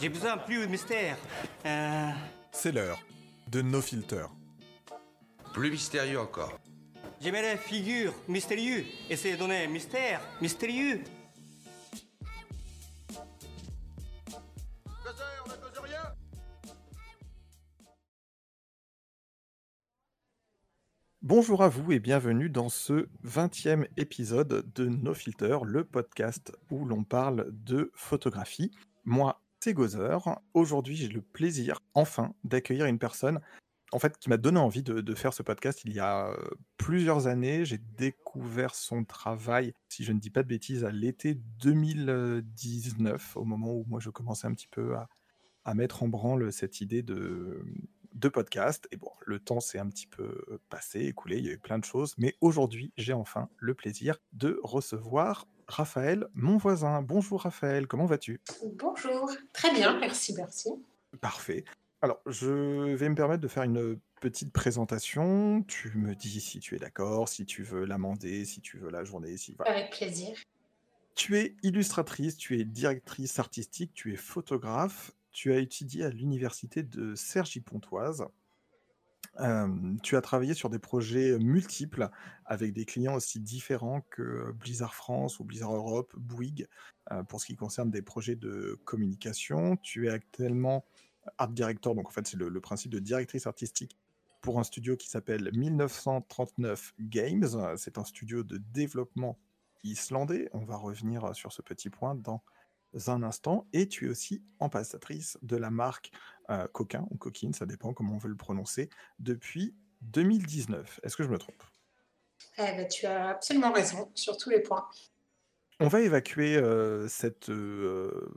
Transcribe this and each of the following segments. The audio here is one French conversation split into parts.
J'ai besoin plus de mystère. Euh, C'est l'heure de No Filter. Plus mystérieux encore. J'aimais les figures mystérieux. Essayez de donner mystère mystérieux. Bonjour à vous et bienvenue dans ce 20e épisode de No Filter, le podcast où l'on parle de photographie. Moi, c'est Gozer. Aujourd'hui, j'ai le plaisir, enfin, d'accueillir une personne en fait, qui m'a donné envie de, faire ce podcast il y a euh, plusieurs années. J'ai découvert son travail, si je ne dis pas de bêtises, à l'été 2019, au moment où moi je commençais un petit peu à, mettre en branle cette idée de, de podcast. Et bon, le temps s'est un petit peu passé, écoulé, il y a eu plein de choses, mais aujourd'hui, j'ai enfin le plaisir de recevoir Raphaël, mon voisin. Bonjour Raphaël, comment vas-tu? Bonjour, très bien, merci, merci. Parfait. Alors, je vais me permettre de faire une petite présentation. Tu me dis si tu es d'accord, si tu veux l'amender, si tu veux la journée, si voilà. Avec plaisir. Tu es illustratrice, tu es directrice artistique, tu es photographe, tu as étudié à l'université de Cergy-Pontoise. Tu as travaillé sur des projets multiples avec des clients aussi différents que Blizzard France ou Blizzard Europe, Bouygues, pour ce qui concerne des projets de communication. Tu es actuellement art director, donc en fait c'est le principe de directrice artistique pour un studio qui s'appelle 1939 Games. C'est un studio de développement islandais. On va revenir sur ce petit point dans un instant. Et tu es aussi ambassadrice de la marque euh, Coquin ou Coquine, ça dépend comment on veut le prononcer, depuis 2019. Est-ce que je me trompe? Eh ben, tu as absolument raison sur tous les points. On va évacuer euh, cette euh,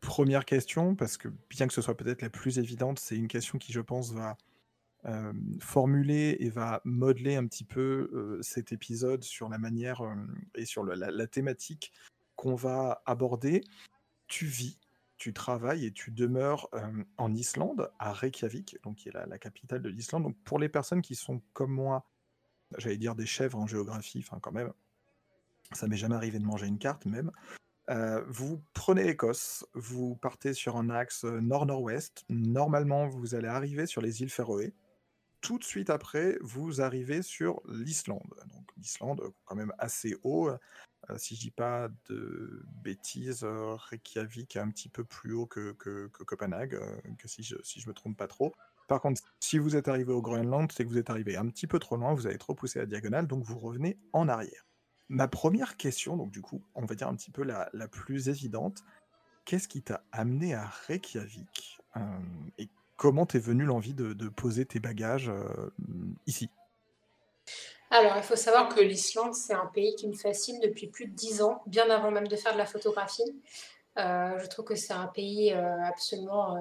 première question parce que bien que ce soit peut-être la plus évidente, c'est une question qui, je pense, va euh, formuler et va modeler un petit peu euh, cet épisode sur la manière euh, et sur le- la, la thématique qu'on va aborder. Tu vis, tu travailles et tu demeures euh, en Islande, à Reykjavik, donc qui est la, capitale de l'Islande. Donc pour les personnes qui sont comme moi, j'allais dire des chèvres en géographie, enfin quand même, ça m'est jamais arrivé de manger une carte même. Euh, vous prenez l'Écosse, vous partez sur un axe euh, nord-nord-ouest. Normalement, vous allez arriver sur les îles Féroé. Tout de suite après, vous arrivez sur l'Islande. Donc l'Islande, quand même assez haut. Euh, si je dis pas de bêtises, euh, Reykjavik est un petit peu plus haut que, que, que Copenhague, euh, que si je, si je me trompe pas trop. Par contre, si vous êtes arrivé au Groenland, c'est que vous êtes arrivé un petit peu trop loin, vous avez trop poussé la diagonale, donc vous revenez en arrière. Ma première question, donc du coup, on va dire un petit peu la, la plus évidente, qu'est-ce qui t'a amené à Reykjavik et comment t'es venu l'envie de, de poser tes bagages ici? Alors, il faut savoir que l'Islande, c'est un pays qui me fascine depuis plus de dix ans, bien avant même de faire de la photographie. Euh, je trouve que c'est un pays euh, absolument euh,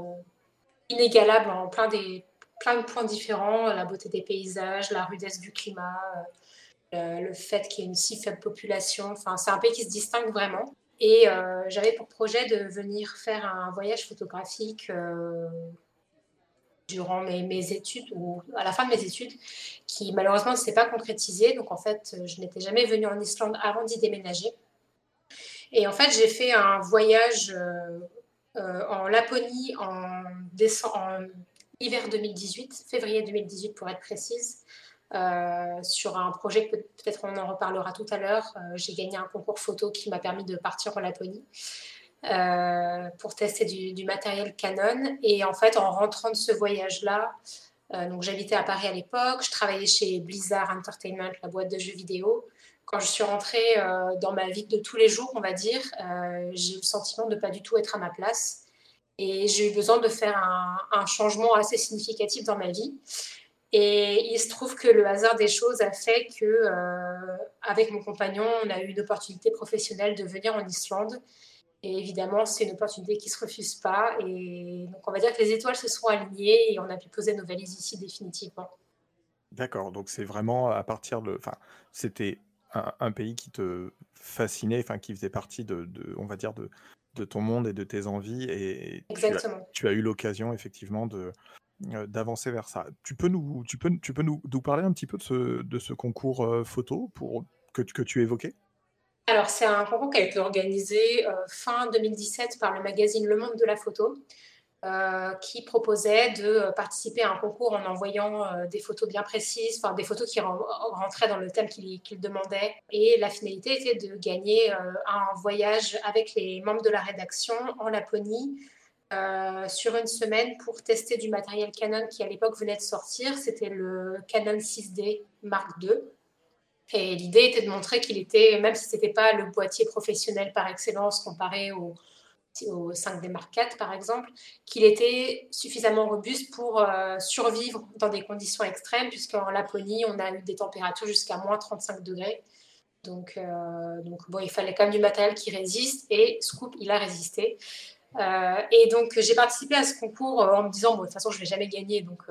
inégalable en plein, des, plein de points différents, la beauté des paysages, la rudesse du climat, le, fait qu'il y ait une si faible population. Enfin, c'est un pays qui se distingue vraiment. Et j'avais pour projet de venir faire un voyage photographique durant mes, études ou à la fin de mes études, qui malheureusement ne s'est pas concrétisé. Donc en fait, je n'étais jamais venue en Islande avant d'y déménager. Et en fait, j'ai fait un voyage euh, euh, en Laponie en, hiver 2018, février 2018 pour être précise, euh, sur un projet que peut- peut-être on en reparlera tout à l'heure. Euh, j'ai gagné un concours photo qui m'a permis de partir en Laponie euh, pour tester du, matériel Canon. Et en fait, en rentrant de ce voyage-là, euh, donc j'habitais à Paris à l'époque, je travaillais chez Blizzard Entertainment, la boîte de jeux vidéo. Quand je suis rentrée euh, dans ma vie de tous les jours, on va dire, j'ai eu le sentiment de ne pas du tout être à ma place. Et j'ai eu besoin de faire un, changement assez significatif dans ma vie. Et il se trouve que le hasard des choses a fait que, avec mon compagnon, on a eu une opportunité professionnelle de venir en Islande. Et évidemment, c'est une opportunité qui ne se refuse pas. Et donc, on va dire que les étoiles se sont alignées et on a pu poser nos valises ici définitivement. D'accord, donc c'est vraiment à partir de... Enfin, c'était un, un pays qui te fascinait, enfin qui faisait partie de, de- on va dire, de, de ton monde et de tes envies, et tu as, Exactement. tu as eu l'occasion effectivement de euh, d'avancer vers ça. Tu peux nous, tu peux, tu peux nous, nous parler un petit peu de ce, de ce concours euh, photo pour, que, que tu évoquais? Alors, c'est un concours qui a été organisé fin 2017 par le magazine Le Monde de la Photo. Euh, qui proposait de participer à un concours en envoyant euh, des photos bien précises, enfin des photos qui rentraient dans le thème qu'il demandait. Et la finalité était de gagner euh, un voyage avec les membres de la rédaction en Laponie sur une semaine pour tester du matériel Canon qui à l'époque venait de sortir. C'était le Canon 6D Mark II. Et l'idée était de montrer qu'il était, même si ce n'était pas le boîtier professionnel par excellence comparé au, au 5D Mark IV par exemple, qu'il était suffisamment robuste pour euh, survivre dans des conditions extrêmes, puisqu'en Laponie, on a eu des températures jusqu'à moins 35 degrés. Donc, euh, donc bon, il fallait quand même du matériel qui résiste, et Scoop, il a résisté. Euh, et donc, j'ai participé à ce concours en me disant, bon, de toute façon, je ne vais jamais gagner, donc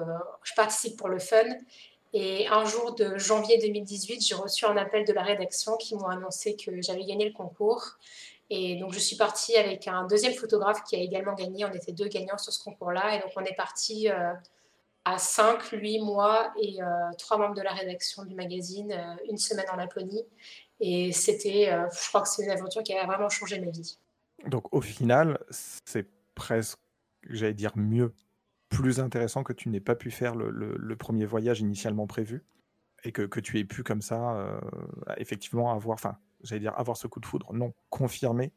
je participe pour le fun. Et un jour de janvier 2018, j'ai reçu un appel de la rédaction qui m'ont annoncé que j'avais gagné le concours. Et donc, je suis partie avec un deuxième photographe qui a également gagné. On était deux gagnants sur ce concours-là. Et donc, on est parti euh, à cinq, lui, moi et euh, trois membres de la rédaction du magazine, euh, une semaine en Laponie. Et c'était, je crois que c'est une aventure qui a vraiment changé ma vie. Donc, au final, c'est presque, j'allais dire mieux, plus intéressant que tu n'aies pas pu faire le, premier voyage initialement prévu et que, tu aies pu comme ça, effectivement, avoir, enfin, j'allais dire avoir ce coup de foudre, non, confirmé.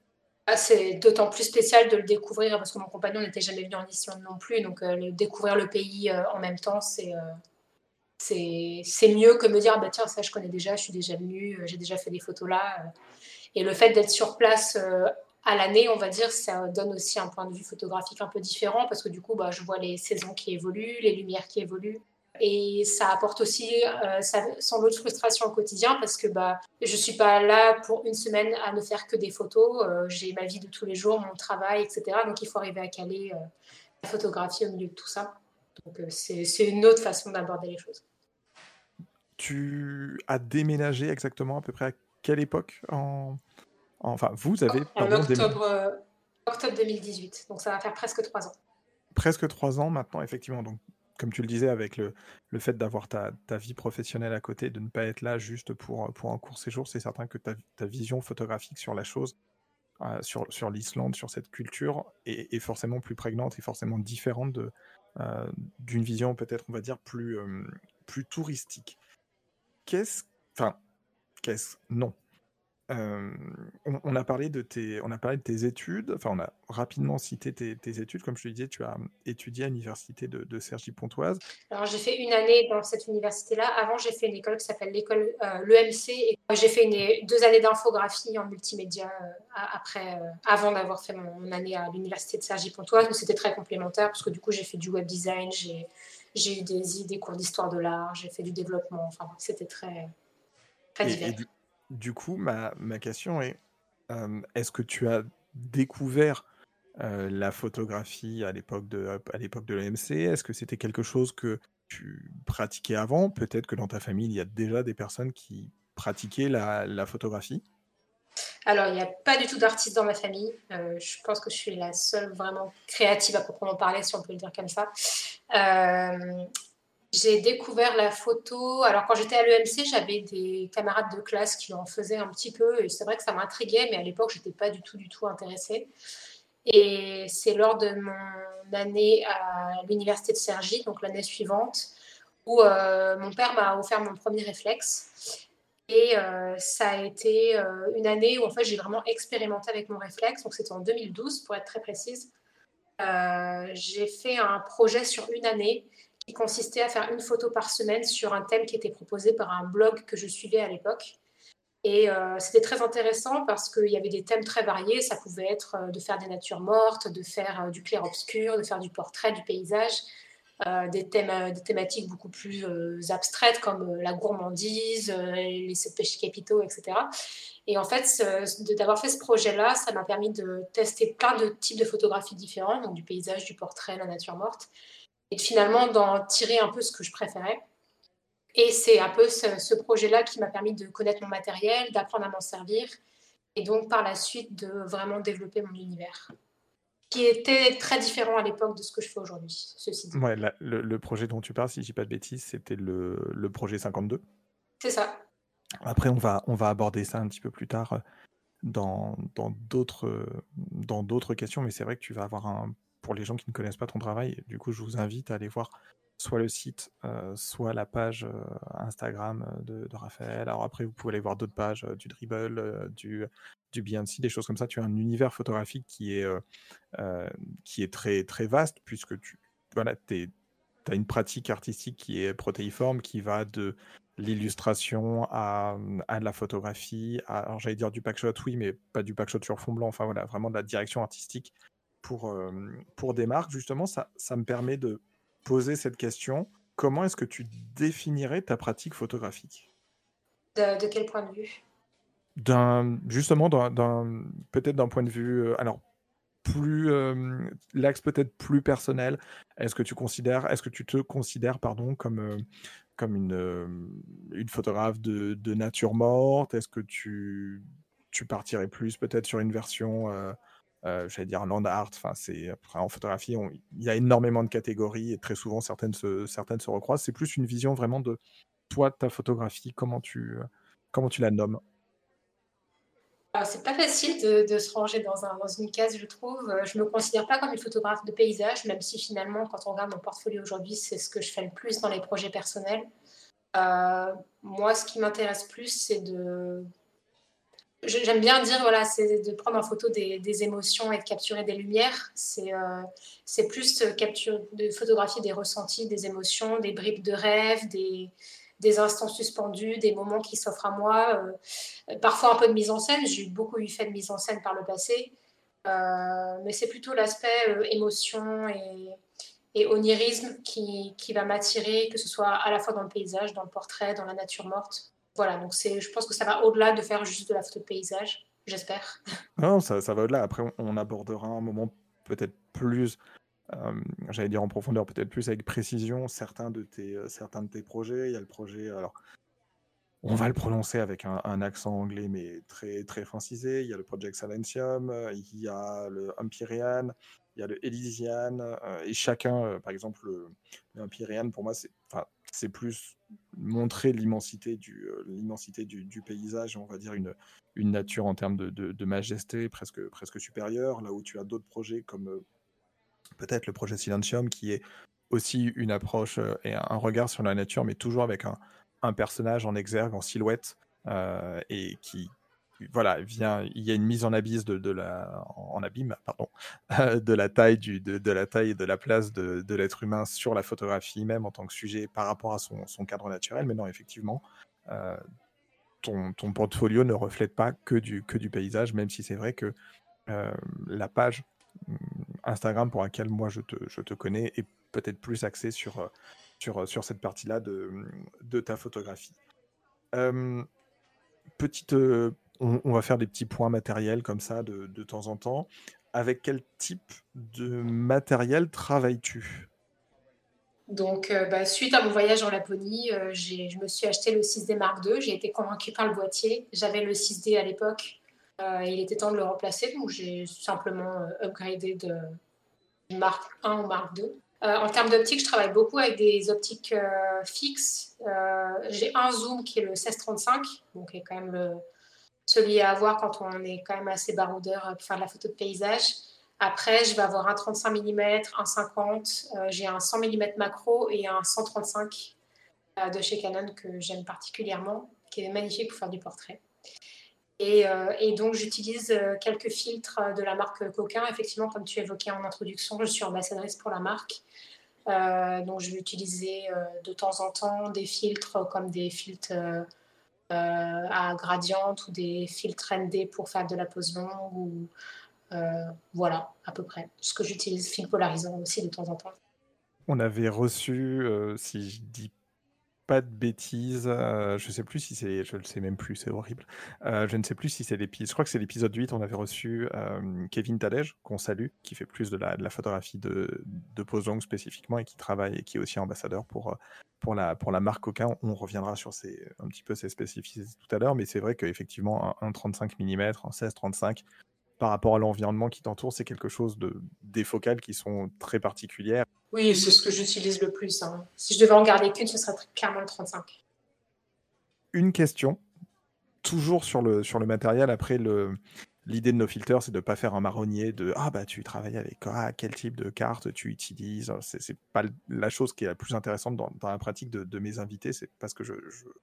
Ah, c'est d'autant plus spécial de le découvrir parce que mon compagnon n'était jamais venu en Islande non plus, donc euh, découvrir le pays euh, en même temps, c'est euh, c'est mieux que me dire ah tiens ça je connais déjà, je suis déjà venu, j'ai déjà fait des photos là. Et le fait d'être sur place à l'année, on va dire, ça donne aussi un point de vue photographique un peu différent parce que du coup, bah, je vois les saisons qui évoluent, les lumières qui évoluent. Et ça apporte aussi euh, sans doute frustration au quotidien parce que bah, je ne suis pas là pour une semaine à ne faire que des photos. Euh, j'ai ma vie de tous les jours, mon travail, etc. Donc il faut arriver à caler euh, la photographie au milieu de tout ça. Donc c'est une autre façon d'aborder les choses. Tu as déménagé exactement à peu près à quelle époque en... Enfin, vous avez... En octobre, octobre 2018. Donc ça va faire presque trois ans. Presque trois ans maintenant, effectivement. Donc comme tu le disais, avec le, le fait d'avoir ta, ta, vie professionnelle à côté, de ne pas être là juste pour, pour un court séjour, c'est certain que ta, ta, vision photographique sur la chose, euh, sur, sur l'Islande, sur cette culture, est, est, forcément plus prégnante et forcément différente de, euh, d'une vision peut-être, on va dire, plus, euh, plus touristique. Qu'est-ce... Enfin, qu'est-ce... Non. Euh, on, a parlé de tes, on a parlé de tes études, enfin on a rapidement cité tes, études, comme je te disais, tu as étudié à l'université de, de Cergy-Pontoise. Alors j'ai fait une année dans cette université-là. Avant j'ai fait une école qui s'appelle l'école euh, l'EMC et j'ai fait une, deux années d'infographie en multimédia euh, après, avant d'avoir fait mon, année à l'université de Cergy-Pontoise. Mais c'était très complémentaire parce que du coup j'ai fait du web design, j'ai, j'ai eu des, des cours d'histoire de l'art, j'ai fait du développement. Enfin c'était très, très divers. Du coup, ma, ma question est, est-ce que tu as découvert la photographie à l'époque de, à l'époque de l'EMC Est-ce que c'était quelque chose que tu pratiquais avant? Peut-être que dans ta famille, il y a déjà des personnes qui pratiquaient la, la photographie? Alors, il n'y a pas du tout d'artiste dans ma famille. je pense que je suis la seule vraiment créative à proprement parler, si on peut le dire comme ça. Euh, j'ai découvert la photo. Alors, quand j'étais à l'EMC, j'avais des camarades de classe qui en faisaient un petit peu. Et c'est vrai que ça m'intriguait, mais à l'époque, je n'étais pas du tout, du tout intéressée. Et c'est lors de mon année à l'université de Cergy, donc l'année suivante, où euh, mon père m'a offert mon premier réflexe. Et euh, ça a été euh, une année où en fait j'ai vraiment expérimenté avec mon réflexe. Donc c'était en 2012 pour être très précise. j'ai fait un projet sur une année qui consistait à faire une photo par semaine sur un thème qui était proposé par un blog que je suivais à l'époque. Et euh, c'était très intéressant parce qu'il y avait des thèmes très variés. Ça pouvait être euh, de faire des natures mortes, de faire euh, du clair-obscur, de faire du portrait, du paysage, des, thèmes, des thématiques beaucoup plus abstraites comme la gourmandise, les sept péchés capitaux, etc. Et en fait, d'avoir fait ce projet-là, ça m'a permis de tester plein de types de photographies différents, donc du paysage, du portrait, la nature morte et finalement d'en tirer un peu ce que je préférais. Et c'est un peu ce, projet-là qui m'a permis de connaître mon matériel, d'apprendre à m'en servir, et donc par la suite de vraiment développer mon univers, qui était très différent à l'époque de ce que je fais aujourd'hui, ceci dit. Ouais, le, projet dont tu parles, si je dis pas de bêtises, c'était le, le, projet 52. C'est ça. Après, on va, on va aborder ça un petit peu plus tard dans dans d'autres, dans d'autres questions, mais c'est vrai que tu vas avoir un pour les gens qui ne connaissent pas ton travail, du coup, je vous invite à aller voir soit le site, euh, soit la page, euh, Instagram, de de Raphaël. Alors après, vous pouvez aller voir d'autres pages, du Dribbble, du du des choses comme ça. Tu as un univers photographique qui est, qui est très, très vaste puisque tu voilà, as une pratique artistique qui est protéiforme, qui va de l'illustration à, à la photographie, alors j'allais dire du packshot, oui, mais pas du packshot sur fond blanc, enfin voilà, vraiment de la direction artistique pour, euh, pour des marques. Justement, ça, ça me permet de poser cette question. Comment est-ce que tu définirais ta pratique photographique? De, quel point de vue? D'un, Justement, d'un, peut-être d'un point de vue... Euh, alors, plus euh, l'axe peut-être plus personnel. Est-ce que tu considères, est-ce que tu te considères pardon comme comme une, une photographe de, de nature morte? Est-ce que tu, tu partirais plus peut-être sur une version, euh, euh, j'allais dire land art en photographie, il y a énormément de catégories et très souvent certaines se, certaines se recroisent. C'est plus une vision vraiment de toi, ta photographie, comment tu, comment tu la nommes? C'est pas facile de, se ranger dans, un, dans, une case, je trouve. Euh, je me considère pas comme une photographe de paysage, même si finalement, quand on regarde mon portfolio aujourd'hui, c'est ce que je fais le plus dans les projets personnels. Euh, moi, ce qui m'intéresse plus, c'est de. J'aime bien dire, voilà, c'est de prendre en photo des, émotions et de capturer des lumières. C'est euh, plus capture, de photographier des ressentis, des émotions, des bribes de rêve, des, des instants suspendus, des moments qui s'offrent à moi, euh, parfois un peu de mise en scène. J'ai beaucoup eu fait de mise en scène par le passé, euh, mais c'est plutôt l'aspect euh, émotion et, et, onirisme qui, qui va m'attirer, que ce soit à la fois dans le paysage, dans le portrait, dans la nature morte. Voilà, donc je pense que ça va au-delà de faire juste de la photo de paysage, j'espère. Non, ça, va au-delà. Après, on abordera un moment peut-être plus j'allais dire en profondeur, peut-être plus avec précision, certains de tes, certains de tes projets. Il y a le projet, alors, on va le prononcer avec un, accent anglais, mais très, très francisé. Il y a le Project Silentium, il y a le Empyrean, il y a le Elysian, et chacun, par exemple, le, pour moi, c'est, plus montrer l'immensité du, l'immensité du, paysage, on va dire une, une nature en termes de, de, majesté presque, presque supérieure, là où tu as d'autres projets comme peut-être le projet Silentium, qui est aussi une approche euh, et un regard sur la nature, mais toujours avec un, un personnage en exergue, en silhouette, euh, et qui, voilà, il y a une mise en abysse de, la, abîme, pardon, de la taille de, la taille et de la place de, l'être humain sur la photographie même en tant que sujet par rapport à son, cadre naturel. Mais non, effectivement, euh, ton, ton, portfolio ne reflète pas que du, que du paysage, même si c'est vrai que la page Instagram pour laquelle moi je te, je te connais est peut-être plus axé sur, euh, sur, euh, sur cette partie-là de, de ta photographie. petite, euh, on, va faire des petits points matériels comme ça de, de temps en temps. Avec quel type de matériel travailles-tu? Donc, bah, suite à mon voyage en Laponie, je me suis acheté le 6D Mark II. J'ai été convaincue par le boîtier. J'avais le 6D à l'époque. Euh, il était temps de le remplacer, donc j'ai simplement euh, upgradé de Mark 1 ou Mark 2. Euh, en termes d'optique, je travaille beaucoup avec des optiques fixes. j'ai un zoom qui est le 1635, donc est quand même celui à avoir quand on est quand même assez baroudeur pour faire de la photo de paysage. Après, je vais avoir un 35 mm, un 50, j'ai un 100 mm macro et un 135 de chez Canon que j'aime particulièrement, qui est magnifique pour faire du portrait. Euh, et, donc, j'utilise euh, quelques filtres de la marque Coquin. Effectivement, comme tu évoquais en introduction, je suis ambassadrice pour la marque. Euh, donc, je vais utiliser de temps en temps des filtres comme des filtres à gradient ou des filtres ND pour faire de la pose longue. Ou, voilà, à peu près. Ce que j'utilise, film polarisant aussi de temps en temps. On avait reçu, si je dis pas de bêtises, euh, je sais plus si c'est je le sais même plus, c'est horrible. Je ne sais plus si c'est l'épisode je crois que c'est l'épisode 8, on avait reçu, Kevin Tadej, qu'on salue, qui fait plus de la photographie de de spécifiquement et qui travaille et qui est aussi ambassadeur pour, pour la pour la marque Coquin. On reviendra sur ces un petit peu ces spécificités tout à l'heure, mais c'est vrai qu'effectivement un un 35 mm, un 16-35 par rapport à l'environnement qui t'entoure, c'est quelque chose de des focales qui sont très particulières. Oui, c'est ce que j'utilise le plus. Hein. Si je devais en garder qu'une, ce serait clairement le 35. Une question toujours sur le, sur le matériel. Après, l'idée de nos filters, c'est de ne pas faire un marronnier de ah bah tu travailles avec ah, quel type de carte tu utilises. C'est, c'est pas la chose qui est la plus intéressante dans, la pratique de, de mes invités. C'est parce que je,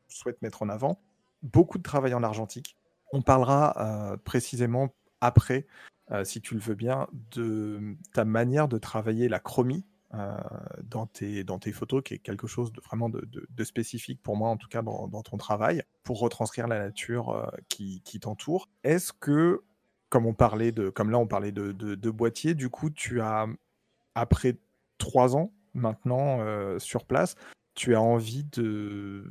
souhaite mettre en avant beaucoup de travail en argentique. On parlera euh, précisément après, euh, si tu le veux bien, de ta manière de travailler la chromie dans, tes, dans tes photos, qui est quelque chose de vraiment de, de, spécifique pour moi, en tout cas dans, ton travail, pour retranscrire la nature euh, qui, qui t'entoure. Est-ce que, comme on parlait de, comme là on parlait de, de boîtier, du coup tu as, après trois ans maintenant euh, sur place, tu as envie de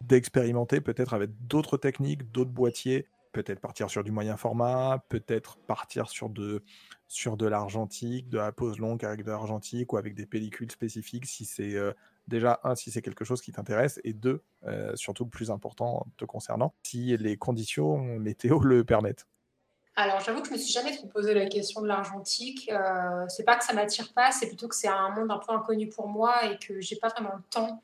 d'expérimenter peut-être avec d'autres techniques, d'autres boîtiers, peut-être partir sur du moyen format, peut-être partir sur de, sur de l'argentique, de la pose longue avec de l'argentique ou avec des pellicules spécifiques si c'est euh, déjà un si c'est quelque chose qui t'intéresse et deux euh, surtout plus important te concernant si les conditions météo le permettent. Alors j'avoue que je me suis jamais trop posé la question de l'argentique. Euh, c'est pas que ça m'attire pas, c'est plutôt que c'est un monde un peu inconnu pour moi et que j'ai pas vraiment le temps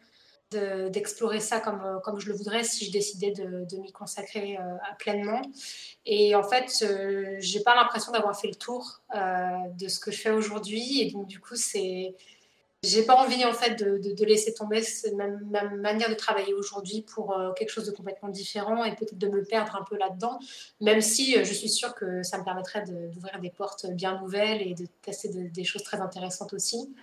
d'explorer ça comme, euh, comme je le voudrais si je décidais de, de m'y consacrer euh, pleinement. Et en fait, euh, j'ai pas l'impression d'avoir fait le tour euh, de ce que je fais aujourd'hui. Et donc, du coup, c'est. J'ai pas envie en fait de, de, laisser tomber ma, ma, manière de travailler aujourd'hui pour euh, quelque chose de complètement différent et peut-être de me perdre un peu là-dedans, même si je suis sûre que ça me permettrait d'ouvrir des portes bien nouvelles et de tester de, des choses très intéressantes aussi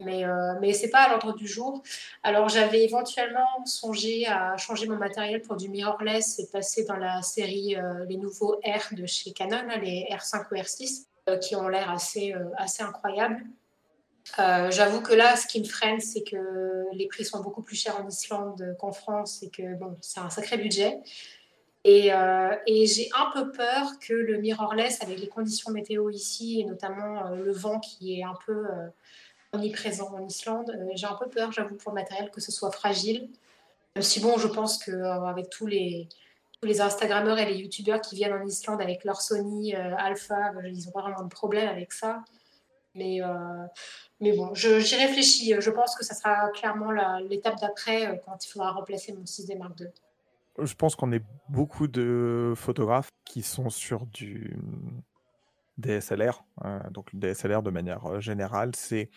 mais, euh, mais ce n'est pas à l'ordre du jour. Alors j'avais éventuellement songé à changer mon matériel pour du mirrorless et passer dans la série euh, les nouveaux R de chez Canon, les R5 ou R6, euh, qui ont l'air assez, assez incroyables. J'avoue que là, ce qui me freine, c'est que les prix sont beaucoup plus chers en Islande qu'en France et que bon, c'est un sacré budget. Et, et j'ai un peu peur que le mirrorless, avec les conditions météo ici et notamment le vent qui est un peu omniprésent en Islande. Euh, j'ai un peu peur, j'avoue, pour le matériel, que ce soit fragile. Même si bon, je pense qu'avec euh, tous les, tous les Instagrammeurs et les YouTubeurs qui viennent en Islande avec leur Sony euh, Alpha, ils n'ont pas vraiment de problème avec ça. Mais, mais bon, j'y réfléchis. Je pense que ça sera clairement l'étape d'après quand il faudra remplacer mon 6D Mark II. Je pense qu'on est beaucoup de photographes qui sont sur du DSLR. Donc le DSLR de manière générale, c'est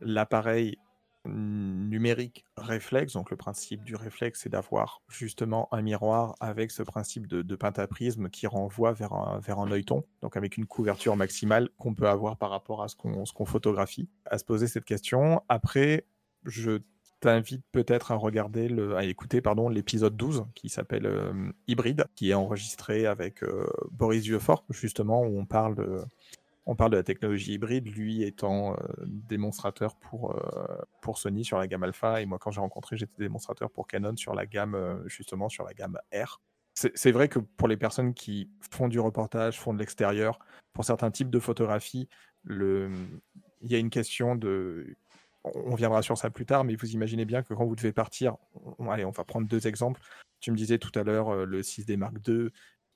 l'appareil numérique réflexe. Donc le principe du réflexe, c'est d'avoir justement un miroir avec ce principe de, de pentaprisme qui renvoie vers un, vers un donc avec une couverture maximale qu'on peut avoir par rapport à ce qu'on qu photographie. À se poser cette question. Après, je t'invite peut-être à regarder, le, à écouter pardon, l'épisode 12 qui s'appelle euh, Hybride, qui est enregistré avec euh, Boris Vieuxfort, justement, où on parle de, on parle de la technologie hybride, lui étant euh, démonstrateur pour, euh, pour Sony sur la gamme Alpha, et moi quand j'ai rencontré, j'étais démonstrateur pour Canon sur la gamme, euh, justement sur la gamme R. C'est vrai que pour les personnes qui font du reportage, font de l'extérieur, pour certains types de photographie, le... il y a une question de... On viendra sur ça plus tard, mais vous imaginez bien que quand vous devez partir, allez, on va prendre deux exemples. Tu me disais tout à l'heure le 6D Mark II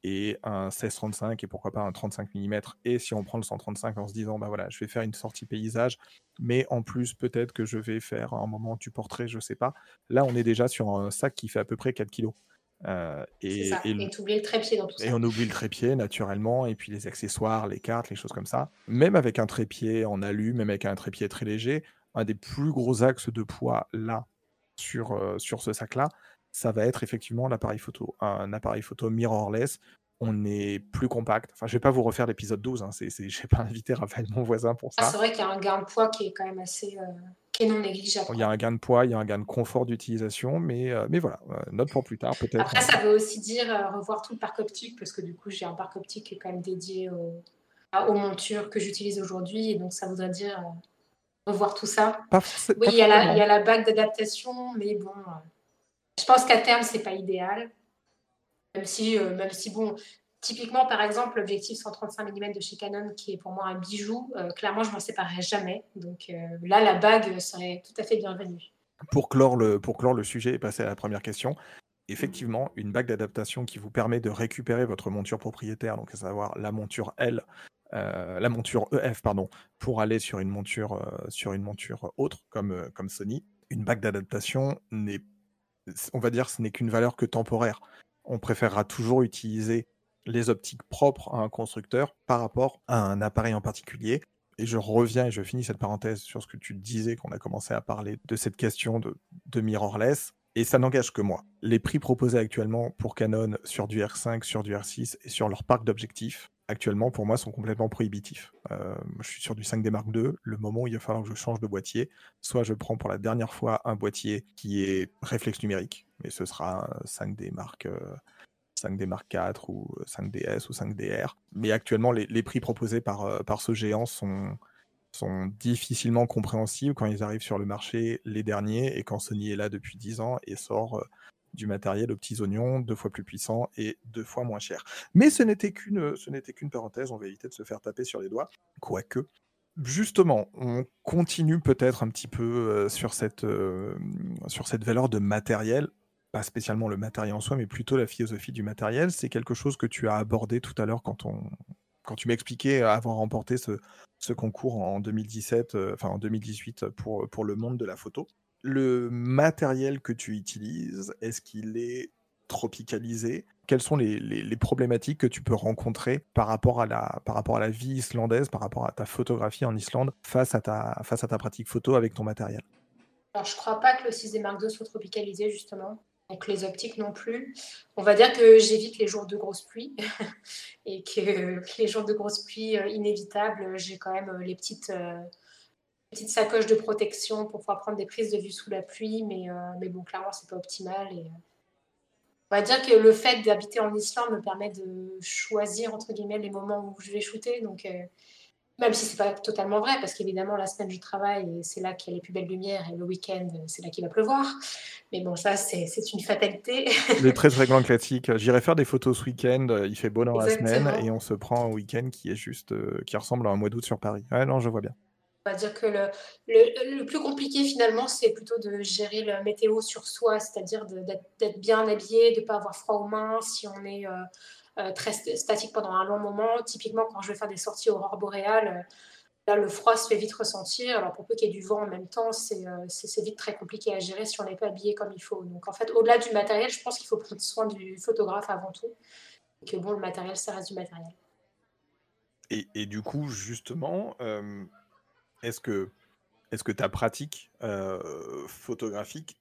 et un 16-35 et pourquoi pas un 35 mm. Et si on prend le 135 en se disant, bah voilà, je vais faire une sortie paysage, mais en plus, peut-être que je vais faire un moment du portrait, je sais pas. Là, on est déjà sur un sac qui fait à peu près 4 kg. Euh, et, ça. et, et le trépied dans tout et ça. on oublie le trépied naturellement, et puis les accessoires, les cartes, les choses comme ça. Même avec un trépied en alu, même avec un trépied très léger, un des plus gros axes de poids là, sur, euh, sur ce sac-là, ça va être effectivement l'appareil photo. Un appareil photo mirrorless, on est plus compact. Enfin, je vais pas vous refaire l'épisode 12, hein, c'est, c'est, je vais pas inviter Raphaël, mon voisin, pour ça. Ah, c'est vrai qu'il y a un gain de poids qui est quand même assez... Euh, qui est non négligeable. Il y a un gain de poids, il y a un gain de confort d'utilisation, mais, euh, mais voilà, euh, note pour plus tard peut-être. Après, ça veut aussi dire euh, revoir tout le parc optique, parce que du coup, j'ai un parc optique qui est quand même dédié au, aux montures que j'utilise aujourd'hui, et donc ça voudrait dire revoir tout ça. Pas, oui, il y, a la, il y a la bague d'adaptation, mais bon... Je pense qu'à terme, c'est pas idéal. Même si, euh, même si, bon, typiquement, par exemple, l'objectif 135 mm de chez Canon, qui est pour moi un bijou, euh, clairement, je m'en séparerai jamais. Donc euh, là, la bague serait tout à fait bienvenue. Pour clore le, pour clore le sujet et passer à la première question, effectivement, une bague d'adaptation qui vous permet de récupérer votre monture propriétaire, donc à savoir la monture L, euh, la monture EF, pardon, pour aller sur une monture, euh, sur une monture autre, comme, euh, comme Sony. Une bague d'adaptation n'est on va dire, ce n'est qu'une valeur que temporaire. on préférera toujours utiliser les optiques propres à un constructeur par rapport à un appareil en particulier. Et je reviens et je finis cette parenthèse sur ce que tu disais, qu'on a commencé à parler de cette question de, de mirrorless. Et ça n'engage que moi. Les prix proposés actuellement pour Canon sur du R5, sur du R6 et sur leur parc d'objectifs, actuellement pour moi sont complètement prohibitifs. Euh, je suis sur du 5D Mark II. Le moment où il va falloir que je change de boîtier, soit je prends pour la dernière fois un boîtier qui est réflexe numérique, mais ce sera un 5D Mark. 5D Mark IV ou 5DS ou 5DR. Mais actuellement, les, prix proposés par, euh, par ce géant sont, sont difficilement compréhensibles quand ils arrivent sur le marché les derniers et quand Sony est là depuis 10 ans et sort euh, du matériel aux petits oignons deux fois plus puissant et deux fois moins cher. Mais ce n'était qu'une n'était qu'une parenthèse, on va éviter de se faire taper sur les doigts, quoique. Justement, on continue peut-être un petit peu euh, sur, cette, sur cette valeur de matériel pas spécialement le matériel en soi, mais plutôt la philosophie du matériel. C'est quelque chose que tu as abordé tout à l'heure quand, on, quand tu m'expliquais avoir remporté ce, concours en 2017, euh, enfin en 2018 pour, pour le monde de la photo. Le matériel que tu utilises, est-ce qu'il est tropicalisé? Quelles sont les, les, problématiques que tu peux rencontrer par rapport, à la, par rapport à la vie islandaise, par rapport à ta photographie en Islande, face à ta, face à ta pratique photo avec ton matériel? Je ne crois pas que le 6D Mark II soit tropicalisé, justement. Donc les optiques non plus. On va dire que j'évite les jours de grosse pluie et que les jours de grosse pluie euh, inévitables, j'ai quand même euh, les petites, euh, petites sacoches de protection pour pouvoir prendre des prises de vue sous la pluie, mais, mais bon, clairement, c'est pas optimal. Et, on va dire que le fait d'habiter en Islande me permet de choisir, entre guillemets, les moments où je vais shooter. Donc, même si c'est pas totalement vrai, parce qu'évidemment, la semaine du travail, c'est là qu'il y a les plus belles lumières, et le week-end, c'est là qu'il va pleuvoir. Mais bon, ça, c'est une fatalité. Les très très grands classiques. J'irai faire des photos ce week-end, il fait beau dans la semaine, et on se prend un week-end qui est juste, euh, qui ressemble à un mois d'août sur Paris. Ouais, non, je vois bien. Va dire que le, le, plus compliqué finalement, c'est plutôt de gérer le météo sur soi, c'est-à-dire d'être bien habillé, de ne pas avoir froid aux mains si on est. Euh, euh, très statique pendant un long moment. Typiquement, quand je vais faire des sorties aurore boréale, euh, là, le froid se fait vite ressentir. Alors, pour peu qu'il y ait du vent en même temps, euh, c'est vite très compliqué à gérer si on n'est pas habillé comme il faut. Donc, en fait, au-delà du matériel, je pense qu'il faut prendre soin du photographe avant tout. Que bon, le matériel, ça reste du matériel. Et, et du coup, justement, est-ce que, est que ta pratique photographique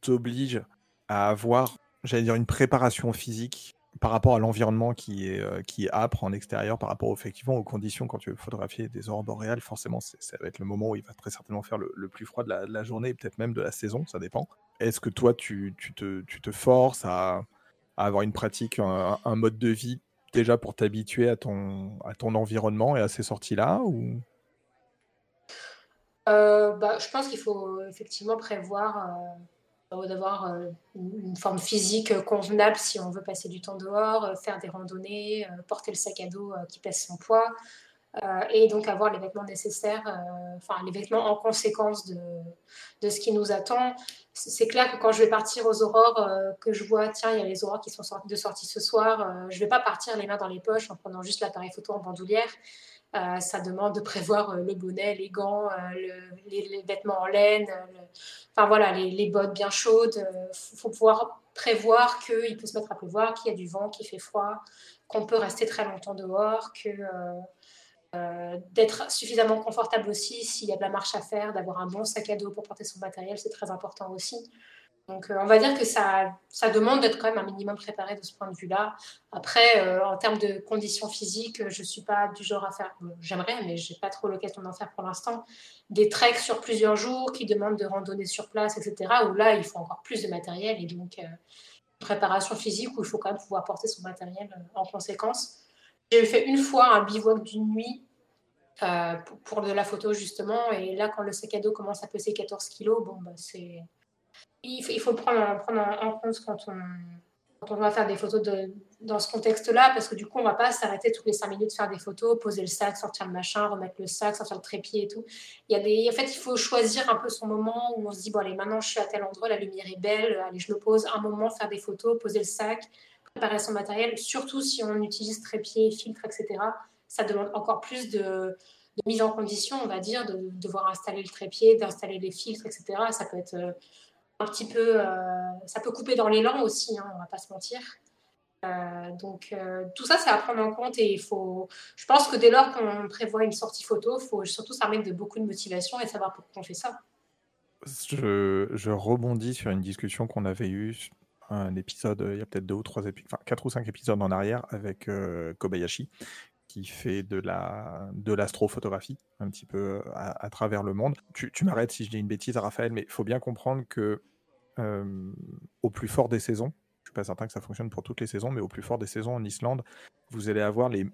t'oblige à avoir, j'allais dire, une préparation physique par rapport à l'environnement qui est, euh, qui est âpre en extérieur, par rapport effectivement aux conditions quand tu veux photographier des aurores boréales, forcément, ça va être le moment où il va très certainement faire le, plus froid de la, journée peut-être même de la saison, ça dépend. Est-ce que toi, tu, tu, te, tu, te, forces à, avoir une pratique, un, mode de vie déjà pour t'habituer à ton, à ton environnement et à ces sorties-là ou... Euh, bah, je pense qu'il faut effectivement prévoir euh, d'avoir euh, une forme physique convenable si on veut passer du temps dehors, euh, faire des randonnées, euh, porter le sac à dos qui pèse son poids, et donc avoir les vêtements nécessaires, enfin les vêtements en conséquence de, de ce qui nous attend. C'est clair que quand je vais partir aux aurores, que je vois, tiens, il y a les aurores qui sont de sortie ce soir, je ne vais pas partir les mains dans les poches en prenant juste l'appareil photo en bandoulière. Euh, ça demande de prévoir euh, le bonnet, les gants, euh, les, vêtements en laine, enfin voilà, les, bottes bien chaudes. Il faut pouvoir prévoir qu'il peut se mettre à pleuvoir, qu'il y a du vent, qu'il fait froid, qu'on peut rester très longtemps dehors, que d'être suffisamment confortable aussi s'il y a de la marche à faire, d'avoir un bon sac à dos pour porter son matériel, c'est très important aussi. Donc, euh, on va dire que ça, ça demande d'être quand même un minimum préparé de ce point de vue-là. Après, euh, en termes de conditions physiques, je ne suis pas du genre à faire, j'aimerais, mais je n'ai pas trop l'occasion d'en faire pour l'instant, des treks sur plusieurs jours qui demandent de randonner sur place, etc., où là, il faut encore plus de matériel et donc euh, préparation physique où il faut quand même pouvoir porter son matériel en conséquence. J'ai fait une fois un bivouac d'une nuit pour, de la photo, justement, et là, quand le sac à dos commence à peser 14 kilos, bon, bah, c'est il faut, prendre, prendre en compte quand on, quand on va faire des photos de, dans ce contexte-là, parce que du coup, on ne va pas s'arrêter toutes les cinq minutes faire des photos, poser le sac, sortir le machin, remettre le sac, sortir le trépied et tout. Il y a des, en fait, il faut choisir un peu son moment où on se dit, bon, allez, maintenant, je suis à tel endroit, la lumière est belle, allez, je me pose un moment, faire des photos, poser le sac, préparer son matériel, surtout si on utilise trépied, filtre, etc. Ça demande encore plus de, mise en condition, on va dire, de, devoir installer le trépied, d'installer les filtres, etc. Ça peut être... Un petit peu, euh, ça peut couper dans l'élan aussi, hein, on va pas se mentir. Euh, donc euh, tout ça, c'est à prendre en compte et il faut. Je pense que dès lors qu'on prévoit une sortie photo, il faut surtout s'armer de beaucoup de motivation et savoir pourquoi on fait ça. Je, je rebondis sur une discussion qu'on avait eue, un épisode, il y a peut-être deux ou trois épisodes, enfin quatre ou cinq épisodes en arrière avec Kobayashi, qui fait de la de l'astrophotographie un petit peu à, à travers le monde. Tu, tu m'arrêtes si je dis une bêtise, Raphaël, mais il faut bien comprendre que au plus fort des saisons, suis pas certain que ça fonctionne pour toutes les saisons, mais au plus fort des saisons en Islande, vous allez avoir les,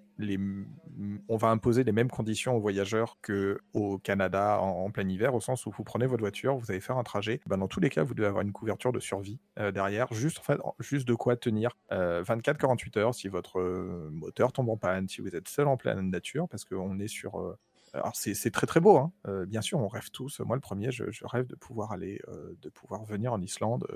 on va imposer les mêmes conditions aux voyageurs que au Canada en, plein hiver, au sens où vous prenez votre voiture, vous allez faire un trajet. Ben dans tous les cas, vous devez avoir une couverture de survie euh, derrière, juste de quoi tenir 24-48 euh, heures si votre euh, moteur tombe en panne, si vous êtes seul en pleine nature, parce qu'on est sur alors c'est très très beau, hein. bien sûr, on rêve tous. Moi, le premier, je, je rêve de pouvoir aller, de pouvoir venir en Islande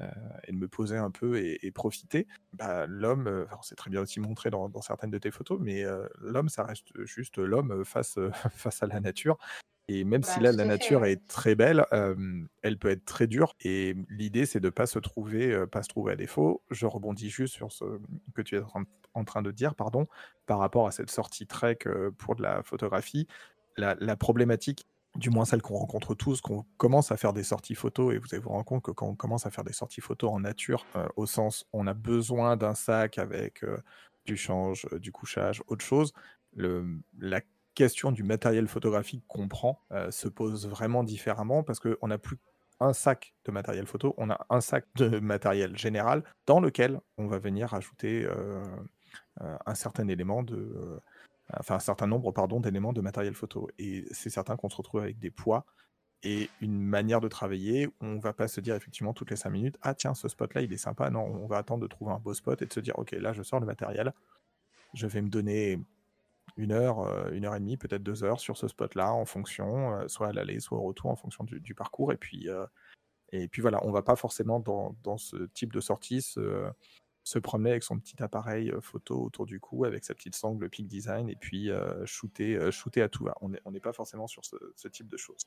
euh, et de me poser un peu et, profiter, bah, l'homme, euh, c'est très bien aussi montré dans, certaines de tes photos, mais euh, l'homme, ça reste juste l'homme face, face à la nature. Et même si bah, là, la nature est très belle, elle peut être très dure. Et l'idée, c'est de ne pas se trouver, pas se trouver à défaut. Je rebondis juste sur ce que tu es en, train de dire, pardon, par rapport à cette sortie trek pour de la photographie. La, problématique du moins celle qu'on rencontre tous, qu'on commence à faire des sorties photos, et vous allez vous rendre compte que quand on commence à faire des sorties photos en nature, euh, au sens on a besoin d'un sac avec euh, du change, euh, du couchage, autre chose, la question du matériel photographique qu'on prend se pose vraiment différemment parce qu'on n'a plus un sac de matériel photo, on a un sac de matériel général dans lequel on va venir ajouter un certain élément de enfin un certain nombre pardon, d'éléments de matériel photo. Et c'est certain qu'on se retrouve avec des poids et une manière de travailler. On va pas se dire effectivement toutes les 5 minutes, ah tiens, ce spot-là, il est sympa. Non, on va attendre de trouver un beau spot et de se dire, ok, là, je sors le matériel. Je vais me donner une heure, euh, une heure et demie, peut-être deux heures sur ce spot-là en fonction, euh, soit à l'aller, soit au retour, en fonction du, parcours. Et puis, euh, et puis voilà, on va pas forcément dans, dans ce type de sortie se, se promener avec son petit appareil photo autour du cou, avec sa petite sangle Peak Design, et puis shooter, shooter à tout va. On n'est pas forcément sur ce, type de choses.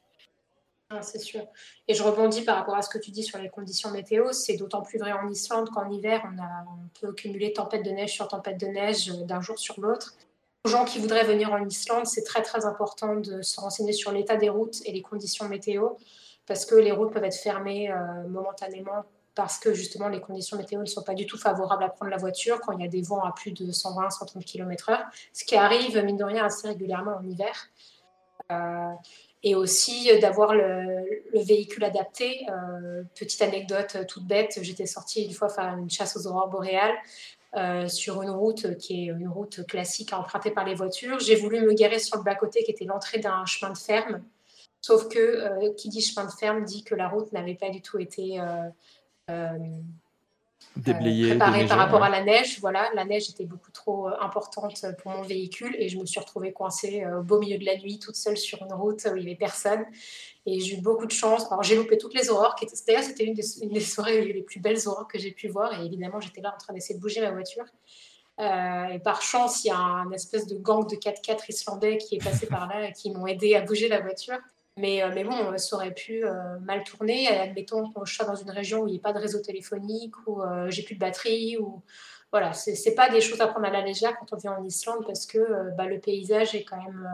Ah, c'est sûr. Et je rebondis par rapport à ce que tu dis sur les conditions météo. C'est d'autant plus vrai en Islande qu'en hiver, on, a, on peut cumuler tempête de neige sur tempête de neige d'un jour sur l'autre. Aux gens qui voudraient venir en Islande, c'est très très important de se renseigner sur l'état des routes et les conditions météo, parce que les routes peuvent être fermées momentanément parce que justement les conditions météo ne sont pas du tout favorables à prendre la voiture quand il y a des vents à plus de 120-130 km/h, ce qui arrive mine de rien assez régulièrement en hiver. Euh, et aussi d'avoir le, véhicule adapté. Euh, petite anecdote toute bête, j'étais sortie une fois faire une chasse aux aurores boréales euh, sur une route qui est une route classique à emprunter par les voitures. J'ai voulu me garer sur le bas-côté qui était l'entrée d'un chemin de ferme. Sauf que qui dit chemin de ferme dit que la route n'avait pas du tout été euh, déblayé, préparé par rapport à la neige. Voilà, la neige était beaucoup trop euh, importante pour mon véhicule et je me suis retrouvée coincée euh, au beau milieu de la nuit, toute seule sur une route où il n'y avait personne. Et j'ai eu beaucoup de chance. Alors j'ai loupé toutes les aurores. D'ailleurs, c'était une, des, soirées les plus belles aurores que j'ai pu voir. Et évidemment, j'étais là en train d'essayer de bouger ma voiture. et par chance, il y a un espèce de gang de 4x4 islandais qui est passé par là et qui m'ont aidé à bouger la voiture. Mais, euh, mais bon, ça aurait pu euh, mal tourner. Admettons que je sois dans une région où il n'y a pas de réseau téléphonique, où euh, j'ai plus de batterie, ou voilà, c'est pas des choses à prendre à la légère quand on vient en Islande parce que bah, le paysage est quand même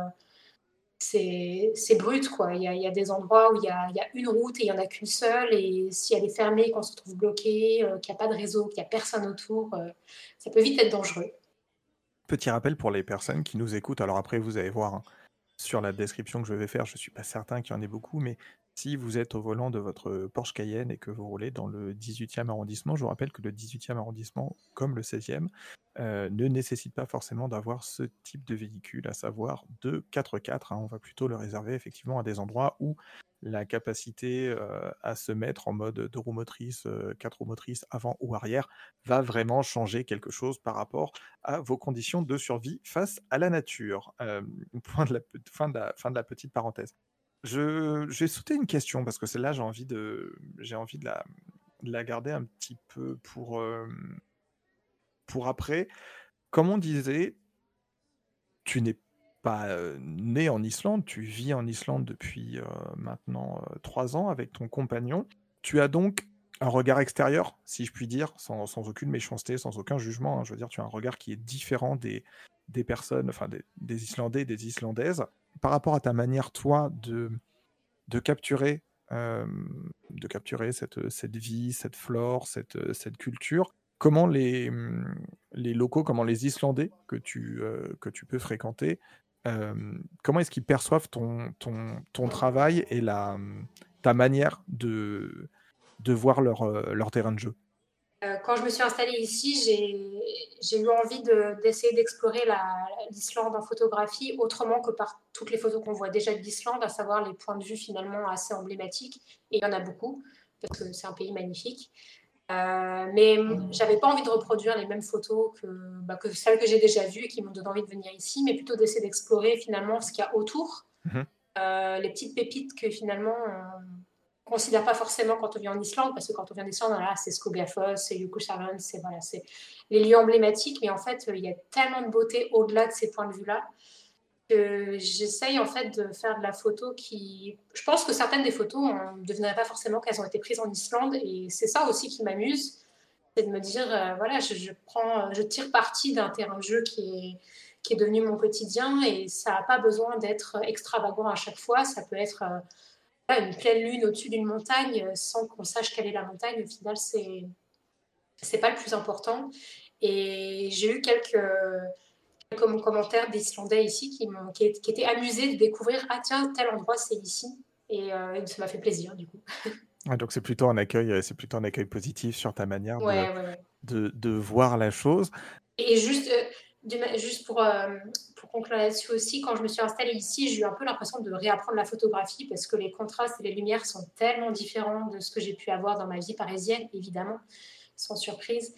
c'est brut quoi. Il y, a, y, des endroits où il y a, y une route et il n'y en a qu'une seule et si elle est fermée, qu'on se trouve bloqué, qu'il n'y a pas de réseau, qu'il n'y a personne autour, ça peut vite être dangereux. Petit rappel pour les personnes qui nous écoutent. Alors après, vous allez voir. Hein sur la description que je vais faire, je ne suis pas certain qu'il y en ait beaucoup, mais si vous êtes au volant de votre Porsche Cayenne et que vous roulez dans le 18e arrondissement, je vous rappelle que le 18e arrondissement, comme le 16e, euh, ne nécessite pas forcément d'avoir ce type de véhicule, à savoir de 4x4. Hein. on va plutôt le réserver effectivement à des endroits où la capacité euh, à se mettre en mode deux roues motrices, euh, quatre roues motrices avant ou arrière va vraiment changer quelque chose par rapport à vos conditions de survie face à la nature. la, fin de la petite parenthèse. Je, vais sauter une question parce que celle-là, j'ai envie de, j'ai envie de la, la, garder un petit peu pour, pour après. Comme on disait, tu n'es pas né en Islande, tu vis en Islande depuis maintenant trois ans avec ton compagnon. Tu as donc un regard extérieur, si je puis dire, sans, sans aucune méchanceté, sans aucun jugement. hein. Je veux dire, tu as un regard qui est différent des, des personnes, enfin des, Islandais des Islandaises, par rapport à ta manière, toi, de, de capturer, euh, de capturer cette, cette vie, cette flore, cette, cette culture. Comment les, les locaux, comment les Islandais que tu, euh, que tu peux fréquenter, euh, comment est-ce qu'ils perçoivent ton, ton, ton travail et la, ta manière de, de voir leur, leur terrain de jeu? Euh, Quand je me suis installée ici, j'ai eu envie de- d'essayer d'explorer la- l'Islande en photographie autrement que par toutes les photos qu'on voit déjà de l'Islande, à savoir les points de vue finalement assez emblématiques. Et il y en a beaucoup, parce que c'est un pays magnifique. Euh, mais j'avais pas envie de reproduire les mêmes photos que, bah, que celles que j'ai déjà vues et qui m'ont donné envie de venir ici, mais plutôt d'essayer d'explorer finalement ce qu'il y a autour, Mhm. Euh, les petites pépites que finalement considère pas forcément quand on vient en Islande, parce que quand on vient en Islande, c'est Skogafoss, c'est Yokusaland, c'est voilà, les lieux emblématiques, mais en fait, il y a tellement de beauté au-delà de ces points de vue-là que j'essaye en fait de faire de la photo qui. Je pense que certaines des photos, on ne devinerait pas forcément qu'elles ont été prises en Islande, et c'est ça aussi qui m'amuse, c'est de me dire, euh, voilà, je, prends, je tire parti d'un terrain de jeu qui est qui est devenu mon quotidien et ça n'a pas besoin d'être extravagant à chaque fois. Ça peut être euh, une pleine lune au-dessus d'une montagne euh, sans qu'on sache quelle est la montagne. Au final, c'est c'est pas le plus important. Et j'ai eu quelques, quelques commentaires d'Islandais ici qui, m'ont- qui, qui étaient amusés de découvrir ah tiens tel endroit c'est ici et euh, ça m'a fait plaisir du coup. Ah, Donc c'est plutôt un accueil, euh, c'est plutôt un accueil positif sur ta manière de, Ouais, ouais, ouais. de, de voir la chose. Et juste, juste pour, euh, pour conclure là-dessus aussi, quand je me suis installée ici, j'ai eu un peu l'impression de réapprendre la photographie parce que les contrastes et les lumières sont tellement différents de ce que j'ai pu avoir dans ma vie parisienne, évidemment, sans surprise.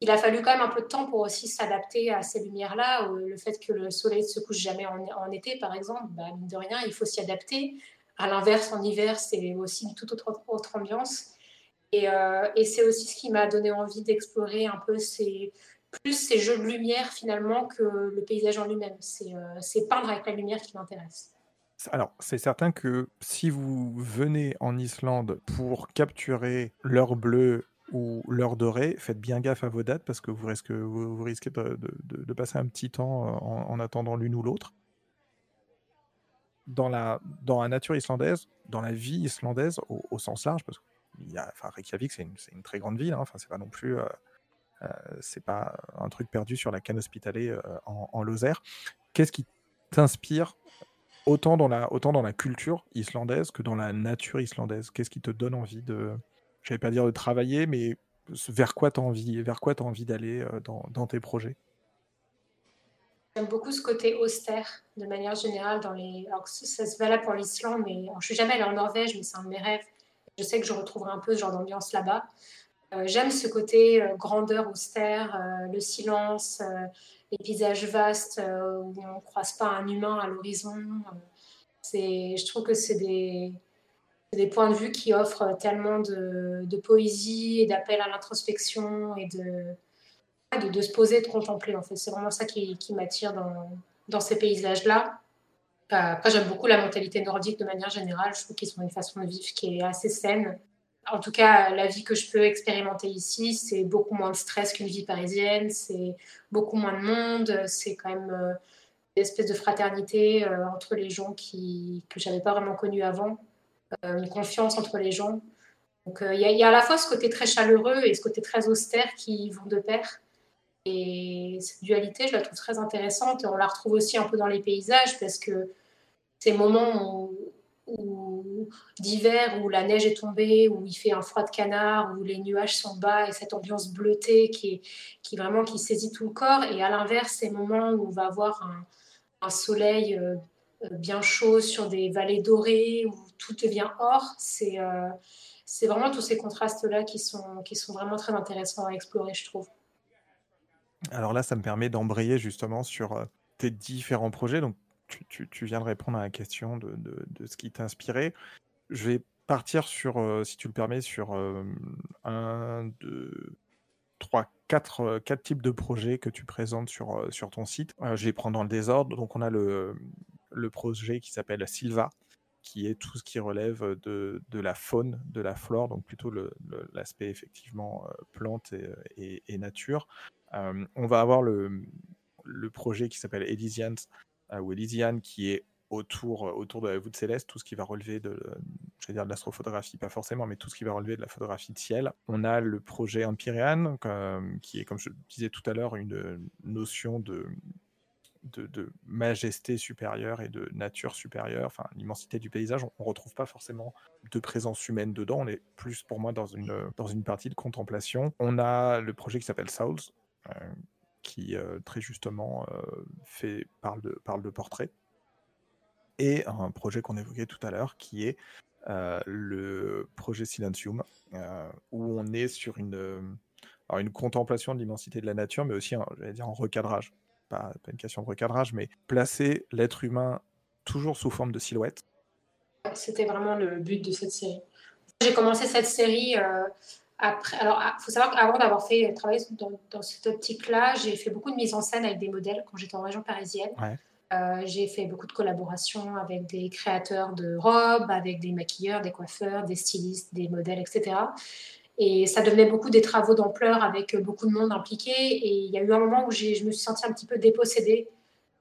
Il a fallu quand même un peu de temps pour aussi s'adapter à ces lumières-là. Euh, Le fait que le soleil ne se couche jamais en, été, par exemple, bah, mine de rien, il faut s'y adapter. À l'inverse, en hiver, c'est aussi une toute autre, autre ambiance. Et, euh, et c'est aussi ce qui m'a donné envie d'explorer un peu ces, plus ces jeux de lumière finalement que le paysage en lui-même. C'est euh, peindre avec la lumière qui m'intéresse. Alors, c'est certain que si vous venez en Islande pour capturer l'heure bleue ou l'heure dorée, faites bien gaffe à vos dates parce que vous risquez, de, passer un petit temps euh, en, en attendant l'une ou l'autre. Dans la, dans la nature islandaise, dans la vie islandaise au, sens large, parce que enfin, Reykjavik, c'est une, une très grande ville, hein, enfin, c'est pas non plus. euh, c'est pas un truc perdu sur la canne hospitalier euh, en, en Lozère. Qu'est-ce qui t'inspire autant dans la culture islandaise que dans la nature islandaise? Qu'est-ce qui te donne envie de, j'allais pas dire de travailler, mais vers quoi t'as envie, vers quoi envie d'aller euh, dans, tes projets? J'aime beaucoup ce côté austère de manière générale dans les. Alors ça se valable pour l'Islande, mais alors, je suis jamais allée en Norvège, mais c'est un de mes rêves. Je sais que je retrouverai un peu ce genre d'ambiance là-bas. Euh, J'aime ce côté euh, grandeur austère, euh, le silence, les paysages vastes où on ne croise pas un humain à l'horizon. C'est, je trouve que c'est des, des points de vue qui offrent tellement de, poésie et d'appel à l'introspection et de, se poser de contempler. En fait, c'est vraiment ça qui, m'attire dans, dans ces paysages-là. Euh, Après, j'aime beaucoup la mentalité nordique de manière générale. Je trouve qu'ils ont une façon de vivre qui est assez saine. En tout cas, la vie que je peux expérimenter ici, c'est beaucoup moins de stress qu'une vie parisienne, c'est beaucoup moins de monde, c'est quand même euh, une espèce de fraternité euh, entre les gens qui, que je n'avais pas vraiment connu avant, euh, une confiance entre les gens. Donc il y, y a à la fois ce côté très chaleureux et ce côté très austère qui vont de pair. Et cette dualité, je la trouve très intéressante. On la retrouve aussi un peu dans les paysages parce que ces moments où, où- d'hiver où la neige est tombée, où il fait un froid de canard, où les nuages sont bas et cette ambiance bleutée qui, vraiment qui saisit tout le corps. Et à l'inverse, ces moments où on va avoir un, soleil euh, euh, bien chaud sur des vallées dorées, où tout devient or, c'est euh, c'est vraiment tous ces contrastes-là qui sont, qui sont vraiment très intéressants à explorer, je trouve. Alors là, ça me permet d'embrayer justement sur tes différents projets. Donc, tu, viens de répondre à la question de, ce qui t'inspirait. Je vais partir sur, euh, si tu le permets, sur euh, un, deux, trois, quatre, euh, quatre types de projets que tu présentes sur, ton site. Je vais prendre dans le désordre. Donc, on a le, projet qui s'appelle Silva, qui est tout ce qui relève de, la faune, de la flore, donc plutôt l'aspect effectivement plante et, et, nature. on va avoir le, le projet qui s'appelle Elysians, ou Elysian, qui est autour, autour de la voûte céleste, tout ce qui va relever de, dire de l'astrophotographie, pas forcément, mais tout ce qui va relever de la photographie de ciel. On a le projet Empyrean, qui est, comme je disais tout à l'heure, une notion de, de, majesté supérieure et de nature supérieure, enfin l'immensité du paysage, on, ne retrouve pas forcément de présence humaine dedans, on est plus pour moi dans une, dans une partie de contemplation. On a le projet qui s'appelle Souls, euh, qui euh, très justement euh, fait, parle, de, parle de portrait, et un projet qu'on évoquait tout à l'heure qui est le projet Silencium, où on est sur une, une contemplation de l'immensité de la nature, mais aussi, j'allais dire, en recadrage pas, une question de recadrage, mais placer l'être humain toujours sous forme de silhouette. C'était vraiment le but de cette série. J'ai commencé cette série euh, après. Alors, il ah, faut savoir qu'avant d'avoir fait travailler dans, dans cette optique-là, j'ai fait beaucoup de mise en scène avec des modèles quand j'étais en région parisienne. Euh, j'ai fait beaucoup de collaborations avec des créateurs de robes, avec des maquilleurs, des coiffeurs, des stylistes, des modèles, etc. Et ça devenait beaucoup des travaux d'ampleur avec beaucoup de monde impliqué. Et il y a eu un moment où je me suis sentie un petit peu dépossédée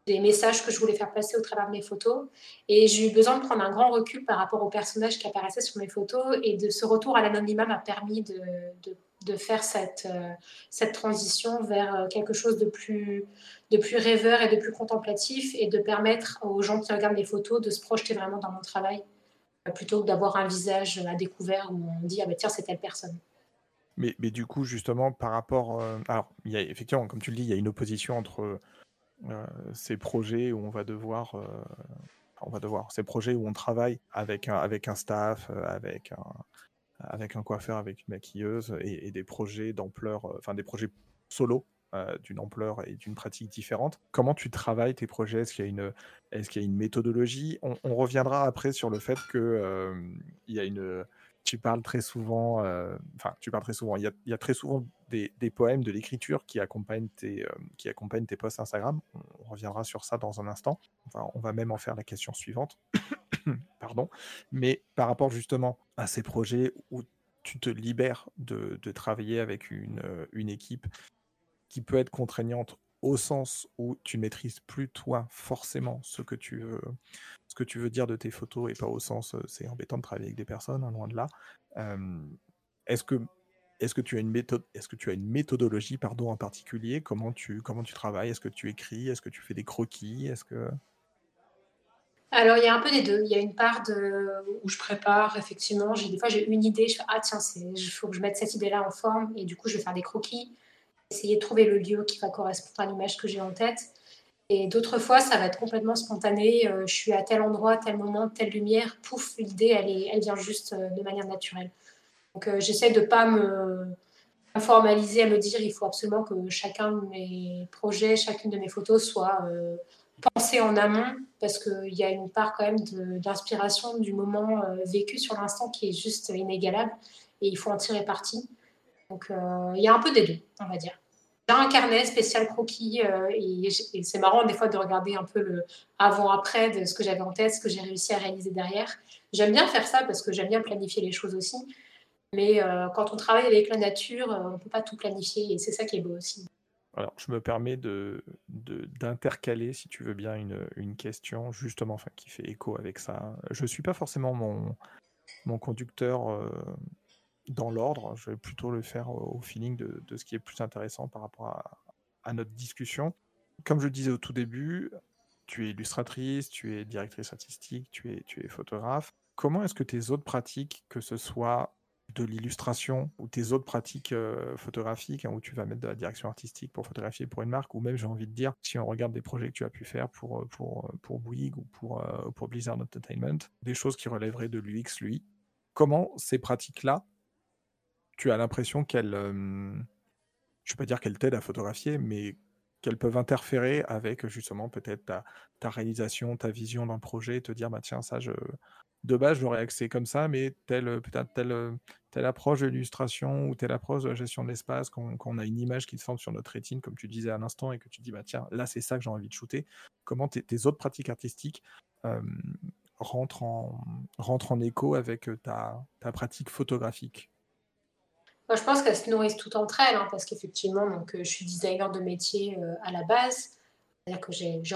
des messages que je voulais faire passer au travers de mes photos. Et j'ai eu besoin de prendre un grand recul par rapport aux personnages qui apparaissaient sur mes photos. Et de ce retour à l'anonymat m'a permis de, de, de, faire cette, euh, cette transition vers euh, quelque chose de plus, de plus rêveur et de plus contemplatif et de permettre aux gens qui regardent mes photos de se projeter vraiment dans mon travail plutôt que d'avoir un visage à découvert où on dit ah ben tiens c'est telle personne. Mais, mais, du coup justement par rapport euh, alors y a effectivement comme tu le dis il y a une opposition entre euh, ces projets où on va devoir euh, on va devoir ces projets où on travaille avec un, avec un staff avec un avec un coiffeur avec une maquilleuse et, des projets d'ampleur enfin des projets solo euh, d'une ampleur et d'une pratique différente. Comment tu travailles tes projets? Est-ce qu'il y a une, est-ce qu'il y a une méthodologie? On, reviendra après sur le fait que euh, il y a une, tu parles très souvent, euh, enfin tu parles très souvent. Il y a, très souvent des, poèmes, de l'écriture qui accompagnent tes, qui accompagnent tes posts Instagram. On, reviendra sur ça dans un instant. Enfin, on va même en faire la question suivante. Pardon. Mais par rapport justement à ces projets où tu te libères de, travailler avec une, une équipe qui peut être contraignante au sens où tu maîtrises plus toi forcément ce que tu veux, ce que tu veux dire de tes photos et pas au sens c'est embêtant de travailler avec des personnes, hein, loin de là. est-ce que est-ce que tu as une méthode, est-ce que tu as une méthodologie pardon en particulier? Comment tu comment tu travailles? Est-ce que tu écris? Est-ce que tu fais des croquis? Est-ce que alors, il y a un peu des deux. Il y a une part où je prépare, effectivement. Des fois, j'ai une idée. Je fais, ah, tiens, il faut que je mette cette idée-là en forme. Et du coup, je vais faire des croquis essayer de trouver le lieu qui va correspondre à l'image que j'ai en tête. Et d'autres fois, ça va être complètement spontané. Euh, je suis à tel endroit, tel moment, telle lumière. Pouf, l'idée, elle, elle vient juste euh, de manière naturelle. Donc, euh, j'essaie de ne pas me, formaliser, à me dire il faut absolument que chacun de mes projets, chacune de mes photos soit pensée en amont, parce qu'il y a une part quand même d'inspiration du moment vécu sur l'instant qui est juste inégalable. Et il faut en tirer parti. Donc, il y a un peu des deux, on va dire. J'ai un carnet spécial croquis euh, et, c'est marrant des fois de regarder un peu le avant-après de ce que j'avais en tête, ce que j'ai réussi à réaliser derrière. J'aime bien faire ça parce que j'aime bien planifier les choses aussi. Mais euh, quand on travaille avec la nature, euh, on ne peut pas tout planifier et c'est ça qui est beau aussi. Alors, je me permets de, d'intercaler, si tu veux bien, une, une question justement qui fait écho avec ça. Je ne suis pas forcément mon, mon conducteur dans l'ordre. Je vais plutôt le faire au feeling de, ce qui est plus intéressant par rapport à, notre discussion. Comme je le disais au tout début, tu es illustratrice, tu es directrice artistique, tu es, tu es photographe. Comment est-ce que tes autres pratiques, que ce soit de l'illustration ou tes autres pratiques euh, photographiques, hein, où tu vas mettre de la direction artistique pour photographier pour une marque, ou même j'ai envie de dire, si on regarde des projets que tu as pu faire pour, euh, pour, euh, pour Bouygues ou pour, pour Blizzard Entertainment, des choses qui relèveraient de l'UX, lui, comment ces pratiques-là tu as l'impression qu'elles, je ne vais pas dire qu'elles t'aident à photographier, mais qu'elles peuvent interférer avec justement peut-être ta, réalisation, ta vision d'un projet, te dire bah tiens ça je de base j'aurais accès comme ça, mais telle peut-être telle, telle approche de l'illustration ou telle approche de la gestion de l'espace, qu'on a une image qui se forme sur notre rétine, comme tu disais à l'instant, et que tu dis bah tiens là c'est ça que j'ai envie de shooter. Comment tes, autres pratiques artistiques rentre en, écho avec ta pratique photographique? Moi, je pense qu'elles se nourrissent toutes entre elles, hein, parce qu'effectivement, donc, je suis designer de métier à la base. C'est-à-dire que j'ai, je,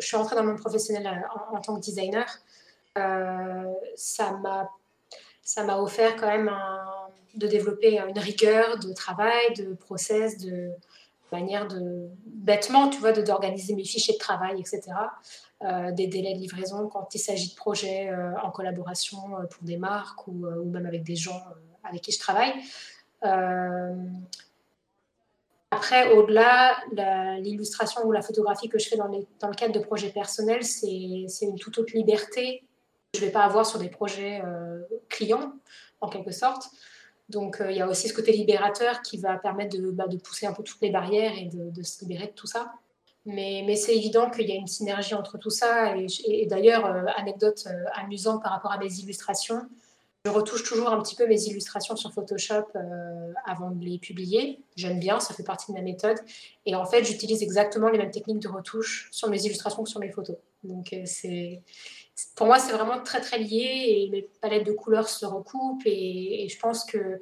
suis rentrée dans mon professionnel en, en tant que designer. ça m'a ça m'a offert quand même de développer une rigueur de travail, de process, de manière de bêtement, tu vois, d'organiser mes fichiers de travail, etc. Euh, des délais de livraison quand il s'agit de projets euh, en collaboration euh, pour des marques ou, même avec des gens avec qui je travaille. après, au-delà, l'illustration ou la photographie que je fais dans, le cadre de projets personnels, c'est une toute autre liberté je ne vais pas avoir sur des projets euh, clients, en quelque sorte. Donc, euh, il y a aussi ce côté libérateur qui va permettre de, bah, pousser un peu toutes les barrières et de, se libérer de tout ça. Mais, c'est évident qu'il y a une synergie entre tout ça. Et, d'ailleurs, euh, anecdote amusante par rapport à mes illustrations, je retouche toujours un petit peu mes illustrations sur Photoshop avant de les publier. J'aime bien, ça fait partie de ma méthode. Et en fait, j'utilise exactement les mêmes techniques de retouche sur mes illustrations que sur mes photos. Donc, c'est pour moi, c'est vraiment très très lié et mes palettes de couleurs se recoupent et, je pense que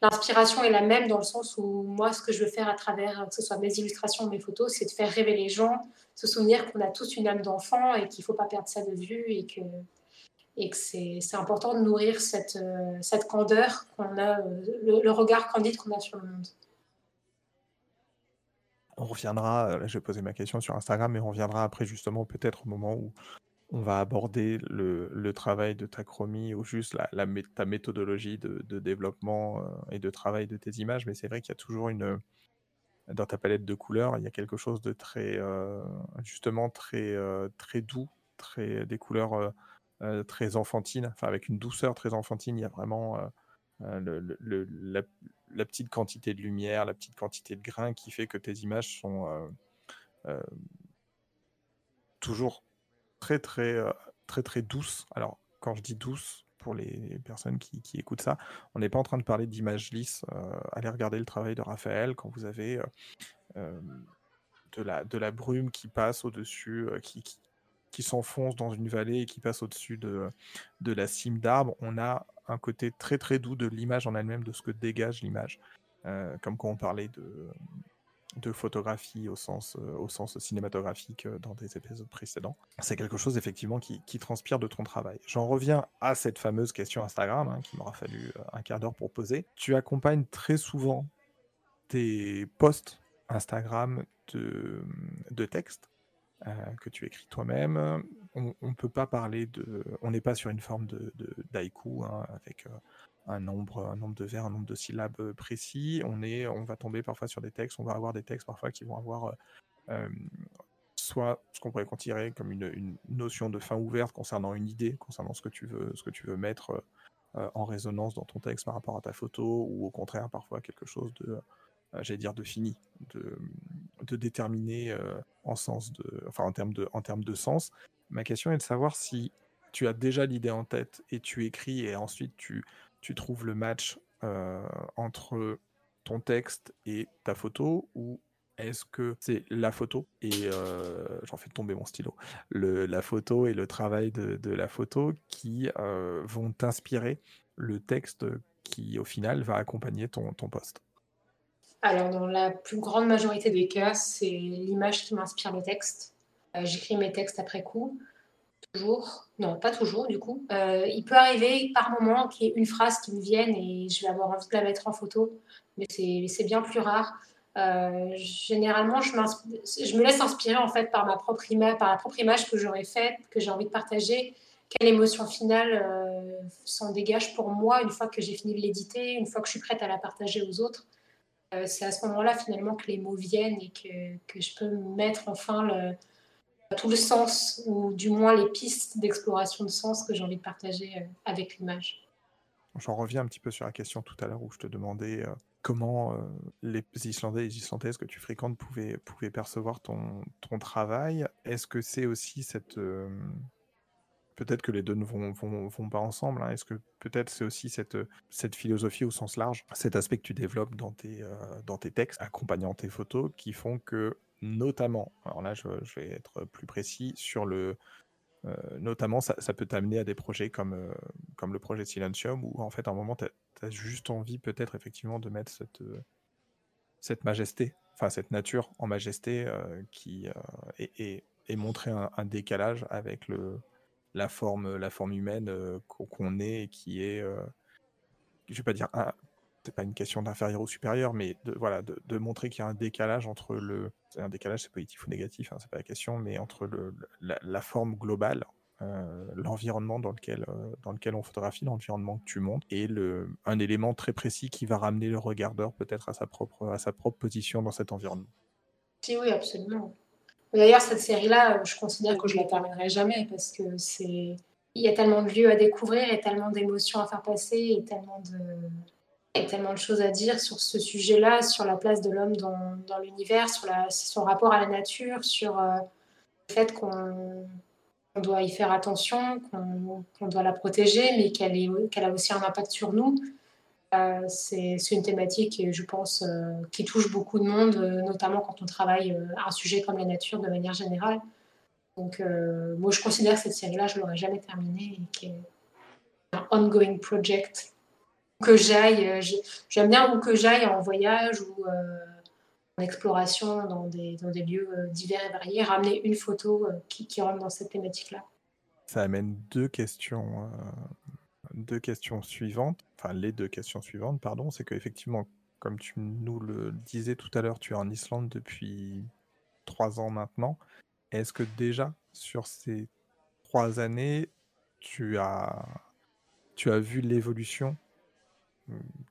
l'inspiration est la même dans le sens où moi, ce que je veux faire à travers, que ce soit mes illustrations ou mes photos, c'est de faire rêver les gens, se souvenir qu'on a tous une âme d'enfant et qu'il ne faut pas perdre ça de vue et que, et que c'est, important de nourrir cette, euh, candeur qu'on a, euh, le, regard candide qu'on a sur le monde. On reviendra, euh, là je poser ma question sur Instagram, mais on reviendra après justement peut-être au moment où on va aborder le, travail de ta chromie ou juste la, ta méthodologie de, développement et de travail de tes images, mais c'est vrai qu'il y a toujours une dans ta palette de couleurs, il y a quelque chose de très justement très très doux, très des couleurs très enfantines, enfin avec une douceur très enfantine. Il y a vraiment la, petite quantité de lumière, la petite quantité de grain qui fait que tes images sont toujours très très euh, très très douce. Alors quand je dis douce, pour les personnes qui, écoutent ça, on n'est pas en train de parler d'images lisses. Euh, allez regarder le travail de Raphaël quand vous avez euh, de, la, de la brume qui passe au-dessus, qui, s'enfonce dans une vallée et qui passe au-dessus de, de la cime d'arbre. On a un côté très très doux de l'image en elle-même, de ce que dégage l'image. comme quand on parlait de, de photographie au sens, euh, au sens cinématographique euh, dans des épisodes précédents. C'est quelque chose effectivement qui, transpire de ton travail. J'en reviens à cette fameuse question Instagram, hein, qui m'aura fallu euh, un quart d'heure pour poser. Tu accompagnes très souvent tes posts Instagram de, de textes que tu écris toi-même. On ne peut pas parler de... On n'est pas sur une forme de, d'haïku hein, avec un nombre, un nombre de vers, un nombre de syllabes euh, précis. On, est, on va tomber parfois sur des textes, on va avoir des textes parfois qui vont avoir euh, euh, soit ce qu'on pourrait considérer comme une, notion de fin ouverte concernant une idée, concernant ce que tu veux, ce que tu veux mettre en résonance dans ton texte par rapport à ta photo, ou au contraire parfois quelque chose de, j'allais dire, de fini, de, de déterminé en sens de, enfin en termes de, en termes de sens. Ma question est de savoir si tu as déjà l'idée en tête et tu écris et ensuite tu trouves le match euh, entre ton texte et ta photo ou est-ce que c'est la photo et euh, j'en fais tomber mon stylo, le, la photo et le travail de, la photo qui euh, vont t'inspirer le texte qui au final va accompagner ton, ton poste Alors dans la plus grande majorité des cas, c'est l'image qui m'inspire le texte. J'écris mes textes après coup toujours, non, pas toujours du coup. Euh, il peut arriver par moment qu'il y ait une phrase qui me vienne et je vais avoir envie de la mettre en photo, mais c'est bien plus rare. Euh, généralement, je, me laisse inspirer en fait par ma propre image, par la propre image que j'aurais faite, que j'ai envie de partager. Quelle émotion finale euh, s'en dégage pour moi une fois que j'ai fini de l'éditer, une fois que je suis prête à la partager aux autres. C'est à ce moment-là finalement que les mots viennent et que, que je peux mettre enfin tout le sens, ou du moins les pistes d'exploration de sens que j'ai envie de partager euh, avec l'image. J'en reviens un petit peu sur la question tout à l'heure où je te demandais euh, comment euh, les Islandais et les Islandaises que tu fréquentes pouvaient, pouvaient percevoir ton, ton travail. Est-ce que c'est aussi cette... Peut-être que les deux ne vont, pas ensemble. Hein. Est-ce que peut-être c'est aussi cette, cette philosophie au sens large, cet aspect que tu développes dans tes, dans tes textes, accompagnant tes photos, qui font que notamment, alors là je, vais être plus précis, sur le, notamment, ça, peut t'amener à des projets comme, le projet Silentium, où en fait, à un moment, tu as, juste envie peut-être effectivement de mettre cette, majesté, enfin cette nature en majesté qui et, montrer un, décalage avec le, la, forme, la forme humaine qu'on est et qui est, je vais pas dire c'est pas une question d'inférieur ou supérieur, mais de, voilà, de, montrer qu'il y a un décalage entre le. Un décalage, c'est positif ou négatif, hein, c'est pas la question, mais entre le, la, forme globale, euh, l'environnement dans lequel, euh, dans lequel on photographie, l'environnement que tu montes, et le, un élément très précis qui va ramener le regardeur peut-être à sa propre, à sa propre position dans cet environnement. Si, oui, absolument. D'ailleurs, cette série-là, je considère que je la terminerai jamais parce que c'est. Il y a tellement de lieux à découvrir, a tellement d'émotions à faire passer, et tellement de tellement de choses à dire sur ce sujet-là, sur la place de l'homme dans, l'univers, sur son rapport à la nature, sur euh, le fait qu'on doit y faire attention, qu'on doit la protéger, mais qu'elle a aussi un impact sur nous. Euh, c'est une thématique, je pense, euh, qui touche beaucoup de monde, notamment quand on travaille un sujet comme la nature de manière générale. Donc, moi, je considère que cette série-là, je ne l'aurais jamais terminée et qu'elle est un ongoing project que j'aille, euh, j'aime bien que j'aille en voyage ou euh, en exploration dans des, lieux euh, divers et variés, ramener une photo qui, qui rentre dans cette thématique-là. Ça amène deux questions, deux questions suivantes, enfin les deux questions suivantes, pardon, c'est qu'effectivement, comme tu nous le disais tout à l'heure, tu es en Islande depuis trois ans maintenant. Est-ce que déjà, sur ces trois années, tu as, tu as vu l'évolution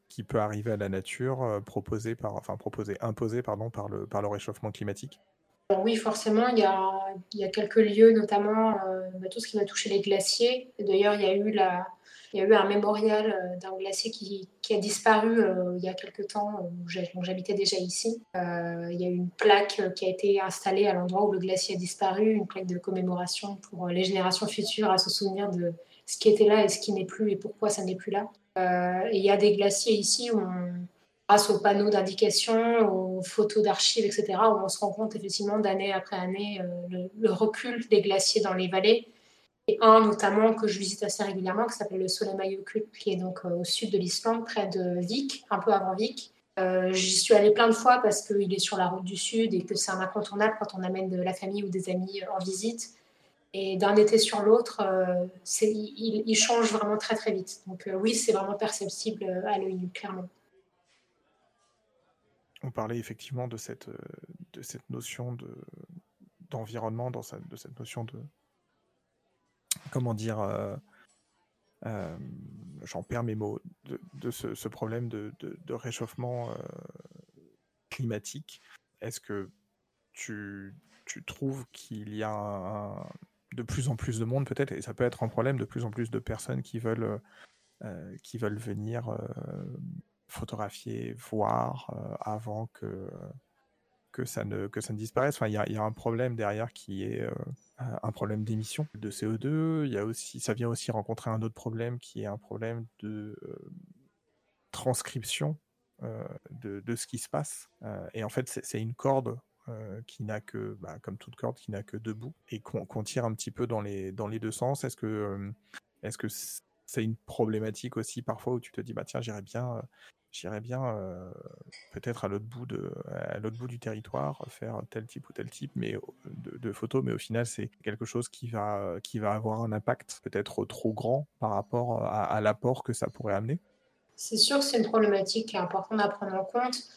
qui peut arriver à la nature euh, proposée par, enfin proposée, imposée pardon, par le, par le réchauffement climatique? Oui, forcément, il y a, quelques lieux, notamment euh, bah, tout ce qui va toucher les glaciers. D'ailleurs, il y a eu un mémorial euh, d'un glacier qui, a disparu il y a quelques temps, où j'habitais déjà ici. il y a eu une plaque qui a été installée à l'endroit où le glacier a disparu, une plaque de commémoration pour les générations futures à se souvenir de ce qui était là et ce qui n'est plus et pourquoi ça n'est plus là. Euh, il y a des glaciers ici où grâce aux panneaux d'indication, aux photos d'archives, etc., où on se rend compte effectivement d'année après année euh, le, recul des glaciers dans les vallées. Et un notamment que je visite assez régulièrement, qui s'appelle le Solemajökull, qui est donc euh, au sud de l'Islande, près de Vik, un peu avant Vik. J'y suis allée plein de fois parce qu'il est sur la route du sud et que c'est un incontournable quand on amène de la famille ou des amis en visite. Et d'un été sur l'autre, euh, il, change vraiment très très vite. Donc euh, oui, c'est vraiment perceptible euh, à l'œil clairement. On parlait effectivement de cette, de cette notion de, d'environnement, dans de cette notion de... Comment dire J'en perds mes mots. De, ce, problème de, de réchauffement climatique. Est-ce que tu, tu trouves qu'il y a de plus en plus de monde peut-être, et ça peut être un problème, de plus en plus de personnes qui veulent, euh, euh, qui veulent venir euh, photographier, voir avant que, que, ça ne, que ça ne disparaisse. Enfin, il y a, y a, un problème derrière qui est un problème d'émission de CO2. Il y a aussi, ça vient aussi rencontrer un autre problème qui est un problème de transcription de, de, ce qui se passe. et en fait, c'est une corde euh, qui n'a que, bah, comme toute corde, qui n'a que deux bouts et qu'on tire un petit peu dans les, dans les deux sens. Est-ce que euh, est-ce que c'est une problématique aussi parfois où tu te dis bah tiens j'irais bien euh, j'irais bien peut-être à l'autre bout du territoire faire tel type ou tel type mais de, photos. Mais au final c'est quelque chose qui va qui va avoir un impact peut-être trop grand par rapport à, l'apport que ça pourrait amener. C'est sûr que c'est une problématique qui est importante à prendre en compte.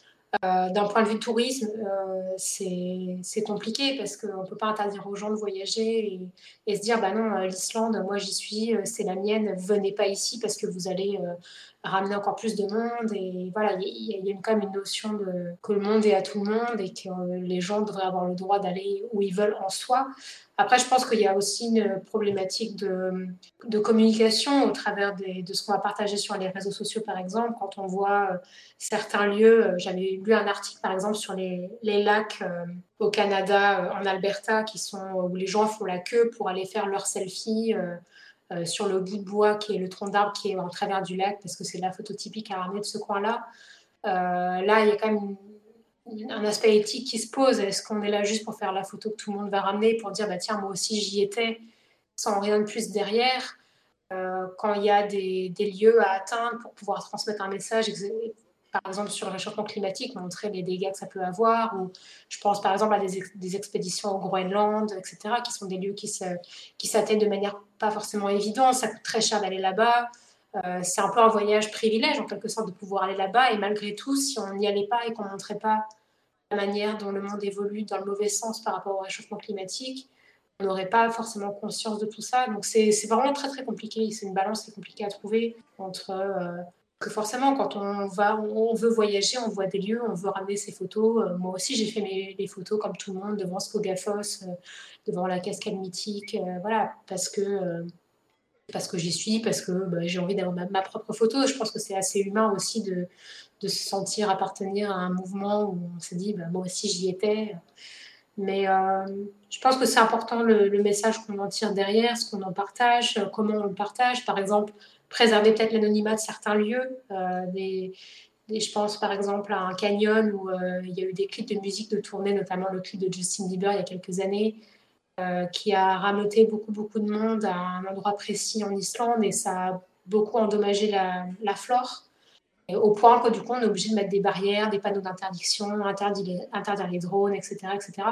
Euh, d'un point de vue tourisme, euh, c'est compliqué parce qu'on ne peut pas interdire aux gens de voyager et, se dire bah non, euh, l'Islande, moi j'y suis, c'est la mienne, venez pas ici parce que vous allez ramener encore plus de monde. Et voilà, il y, a quand même une notion de, que le monde est à tout le monde et que les gens devraient avoir le droit d'aller où ils veulent en soi. Après, je pense qu'il y a aussi une problématique de, de communication au travers de ce qu'on va partager sur les réseaux sociaux, par exemple. Quand on voit euh, certains lieux, euh, j'avais lu un article, par exemple, sur les, les lacs euh, au Canada, en Alberta, qui sont, où les gens font la queue pour aller faire leur selfie. Euh, sur le bout de bois qui est le tronc d'arbre qui est en travers du lac, parce que c'est la photo typique à ramener de ce coin-là. Euh, là, il y a quand même un aspect éthique qui se pose. Est-ce qu'on est là juste pour faire la photo que tout le monde va ramener, pour dire, bah, tiens, moi aussi j'y étais sans rien de plus derrière. quand il y a des, des, lieux à atteindre pour pouvoir transmettre un message, par exemple sur le réchauffement climatique, montrer les dégâts que ça peut avoir, ou je pense par exemple à des, expéditions au Groenland, etc., qui sont des lieux qui s'atteignent de manière pas forcément évidente, ça coûte très cher d'aller là-bas, euh, c'est un peu un voyage privilège en quelque sorte de pouvoir aller là-bas, et malgré tout, si on n'y allait pas et qu'on ne montrait pas la manière dont le monde évolue dans le mauvais sens par rapport au réchauffement climatique, on n'aurait pas forcément conscience de tout ça. Donc c'est vraiment très très compliqué, c'est une balance qui est compliquée à trouver entre... Euh, que forcément, quand on va, on veut voyager, on voit des lieux, on veut ramener ses photos. Euh, moi aussi, j'ai fait mes, photos comme tout le monde devant Skogafos, euh, devant la cascade mythique, euh, voilà, parce que parce que j'y suis, parce que bah, j'ai envie d'avoir ma, propre photo. Je pense que c'est assez humain aussi de, de, se sentir appartenir à un mouvement où on se dit, bah, moi aussi j'y étais. Mais je pense que c'est important le, le message qu'on en tire derrière, ce qu'on en partage, comment on le partage. Par exemple, préserver peut-être l'anonymat de certains lieux. Euh, je pense par exemple à un canyon où euh, il y a eu des clips de musique de tournée, notamment le clip de Justin Bieber il y a quelques années, euh, qui a rameuté beaucoup, beaucoup de monde à un endroit précis en Islande et ça a beaucoup endommagé la, flore. Au point que du coup, on est obligé de mettre des barrières, des panneaux d'interdiction, interdire, interdire les drones, etc., etc.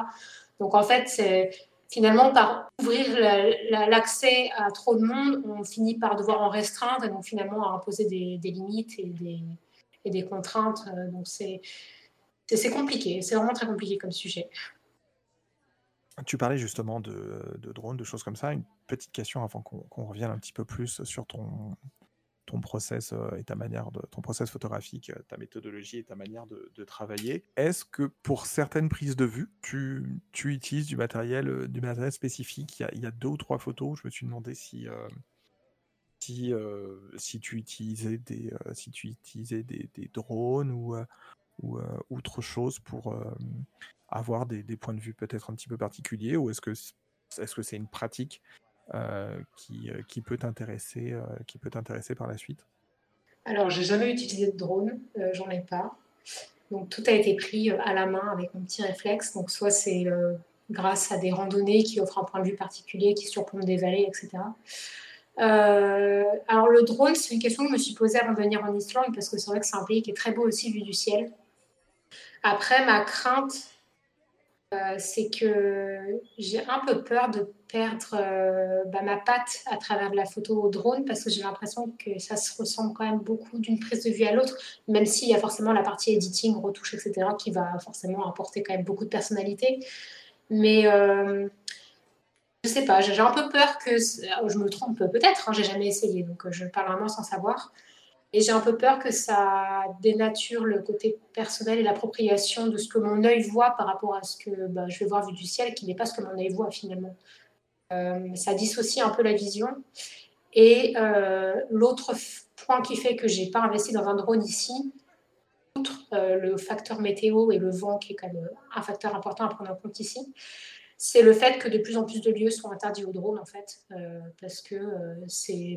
Donc en fait, c'est finalement, par ouvrir l'accès à trop de monde, on finit par devoir en restreindre et donc finalement à imposer des, limites et des, contraintes. Euh, donc c'est compliqué, c'est vraiment très compliqué comme sujet. Tu parlais justement de drones, de choses comme ça. Une petite question avant qu'on revienne un petit peu plus sur ton, ton process euh, et ta manière de ton process photographique, euh, ta méthodologie et ta manière de, travailler. Est-ce que pour certaines prises de vue, tu, tu utilises du matériel, euh, du matériel spécifique? Il y, a, deux ou trois photos. Je me suis demandé si si, si tu utilisais des si tu utilisais des, drones ou ou autre chose pour avoir des, des, points de vue peut-être un petit peu particuliers ou est-ce que est-ce que c'est une pratique euh, qui, euh, qui, peut t'intéresser euh, qui peut t'intéresser par la suite Alors, j'ai jamais utilisé de drone, j'en ai pas. Donc, tout a été pris à la main avec mon petit réflexe. Donc, soit c'est grâce à des randonnées qui offrent un point de vue particulier, qui surplombent des vallées, etc. alors le drone, c'est une question que je me suis posée avant de venir en Islande parce que c'est vrai que c'est un pays qui est très beau aussi vu du ciel. Après, ma crainte, c'est que j'ai un peu peur de perdre euh, bah, ma patte à travers la photo au drone parce que j'ai l'impression que ça se ressemble quand même beaucoup d'une prise de vue à l'autre, même s'il y a forcément la partie editing, retouche, etc., qui va forcément apporter quand même beaucoup de personnalité. Mais euh, je sais pas, j'ai un peu peur que. Je me trompe peut-être, hein, j'ai jamais essayé, donc je parle vraiment sans savoir. Et j'ai un peu peur que ça dénature le côté personnel et l'appropriation de ce que mon œil voit par rapport à ce que bah, je vais voir vu du ciel, qui n'est pas ce que mon œil voit finalement. Euh, ça dissocie un peu la vision. Et euh, l'autre point qui fait que j'ai pas investi dans un drone ici, outre euh, le facteur météo et le vent, qui est quand même un facteur important à prendre en compte ici, c'est le fait que de plus en plus de lieux sont interdits aux drones, en fait, parce que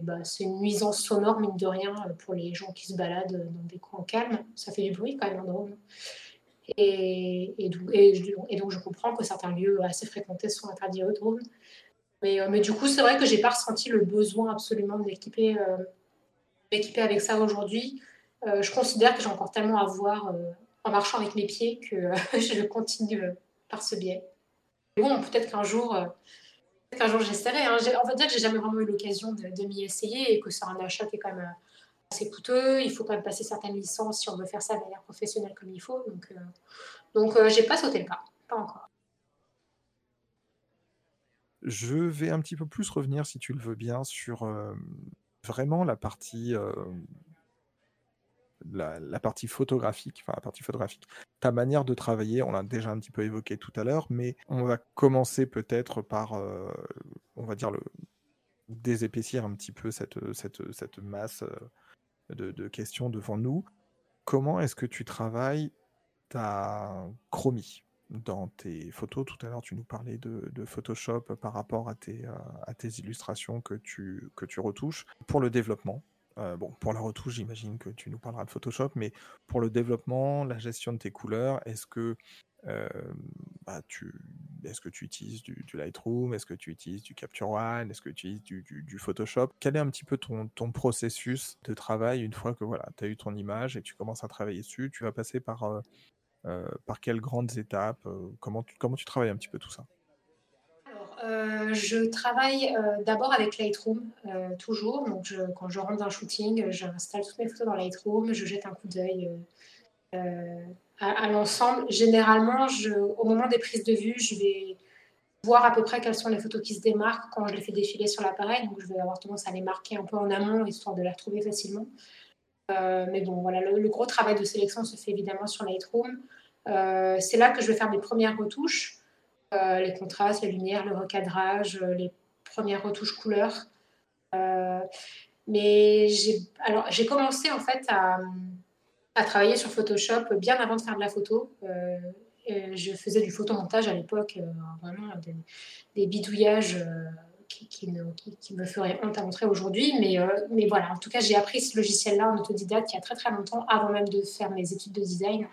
bah, c'est une nuisance sonore, mine de rien, pour les gens qui se baladent dans des coins calmes. Ça fait du bruit quand même, un drone. Et, donc, je comprends que certains lieux assez fréquentés sont interdits aux drones. Euh, mais, du coup, c'est vrai que j'ai pas ressenti le besoin absolument de m'équiper euh, avec ça aujourd'hui. Euh, je considère que j'ai encore tellement à voir en marchant avec mes pieds que je continue par ce biais. Bon, peut-être qu'un jour, qu'un jour j'essaierai. Hein. On va dire que j'ai jamais vraiment eu l'occasion de, m'y essayer et que c'est un achat qui est quand même assez coûteux. Il faut quand même passer certaines licences si on veut faire ça de manière professionnelle comme il faut. Donc, donc j'ai pas sauté le pas, pas encore. Je vais un petit peu plus revenir, si tu le veux bien, sur vraiment la partie, la, partie photographique, enfin la partie photographique. Ta manière de travailler, on l'a déjà un petit peu évoqué tout à l'heure, mais on va commencer peut-être par, on va dire, le, désépaissir un petit peu cette, cette, cette masse de, de, questions devant nous. Comment est-ce que tu travailles ta chromie? Dans tes photos. Tout à l'heure, tu nous parlais de, Photoshop par rapport à tes, euh, à tes illustrations que tu, que tu retouches. Pour le développement, Euh, bon, pour la retouche, j'imagine que tu nous parleras de Photoshop, mais pour le développement, la gestion de tes couleurs, est-ce que, euh, bah, tu, est-ce que tu utilises du, Lightroom? Est-ce que tu utilises du Capture One? Est-ce que tu utilises du, Photoshop? Quel est un petit peu ton, ton processus de travail une fois que voilà, tu as eu ton image et tu commences à travailler dessus? Tu vas passer par, euh, par quelles grandes étapes? comment comment tu travailles un petit peu tout ça? Euh, je travaille euh, d'abord avec Lightroom, euh, toujours. Donc, quand je rentre d'un shooting, j'installe toutes mes photos dans Lightroom, je jette un coup d'œil à, l'ensemble. Généralement, au moment des prises de vue, je vais voir à peu près quelles sont les photos qui se démarquent quand je les fais défiler sur l'appareil. Donc, je vais avoir tendance à les marquer un peu en amont, histoire de les retrouver facilement. Mais bon, voilà, le, gros travail de sélection se fait évidemment sur Lightroom. C'est là que je vais faire mes premières retouches. Euh, les contrastes, les lumières, le recadrage, euh, les premières retouches couleurs. Euh, mais j'ai alors j'ai commencé en fait à, travailler sur Photoshop bien avant de faire de la photo. Je faisais du photomontage à l'époque, vraiment des, bidouillages qui, me feraient honte à montrer aujourd'hui. Mais, mais voilà, en tout cas, j'ai appris ce logiciel-là en autodidacte il y a très très longtemps, avant même de faire mes études de design.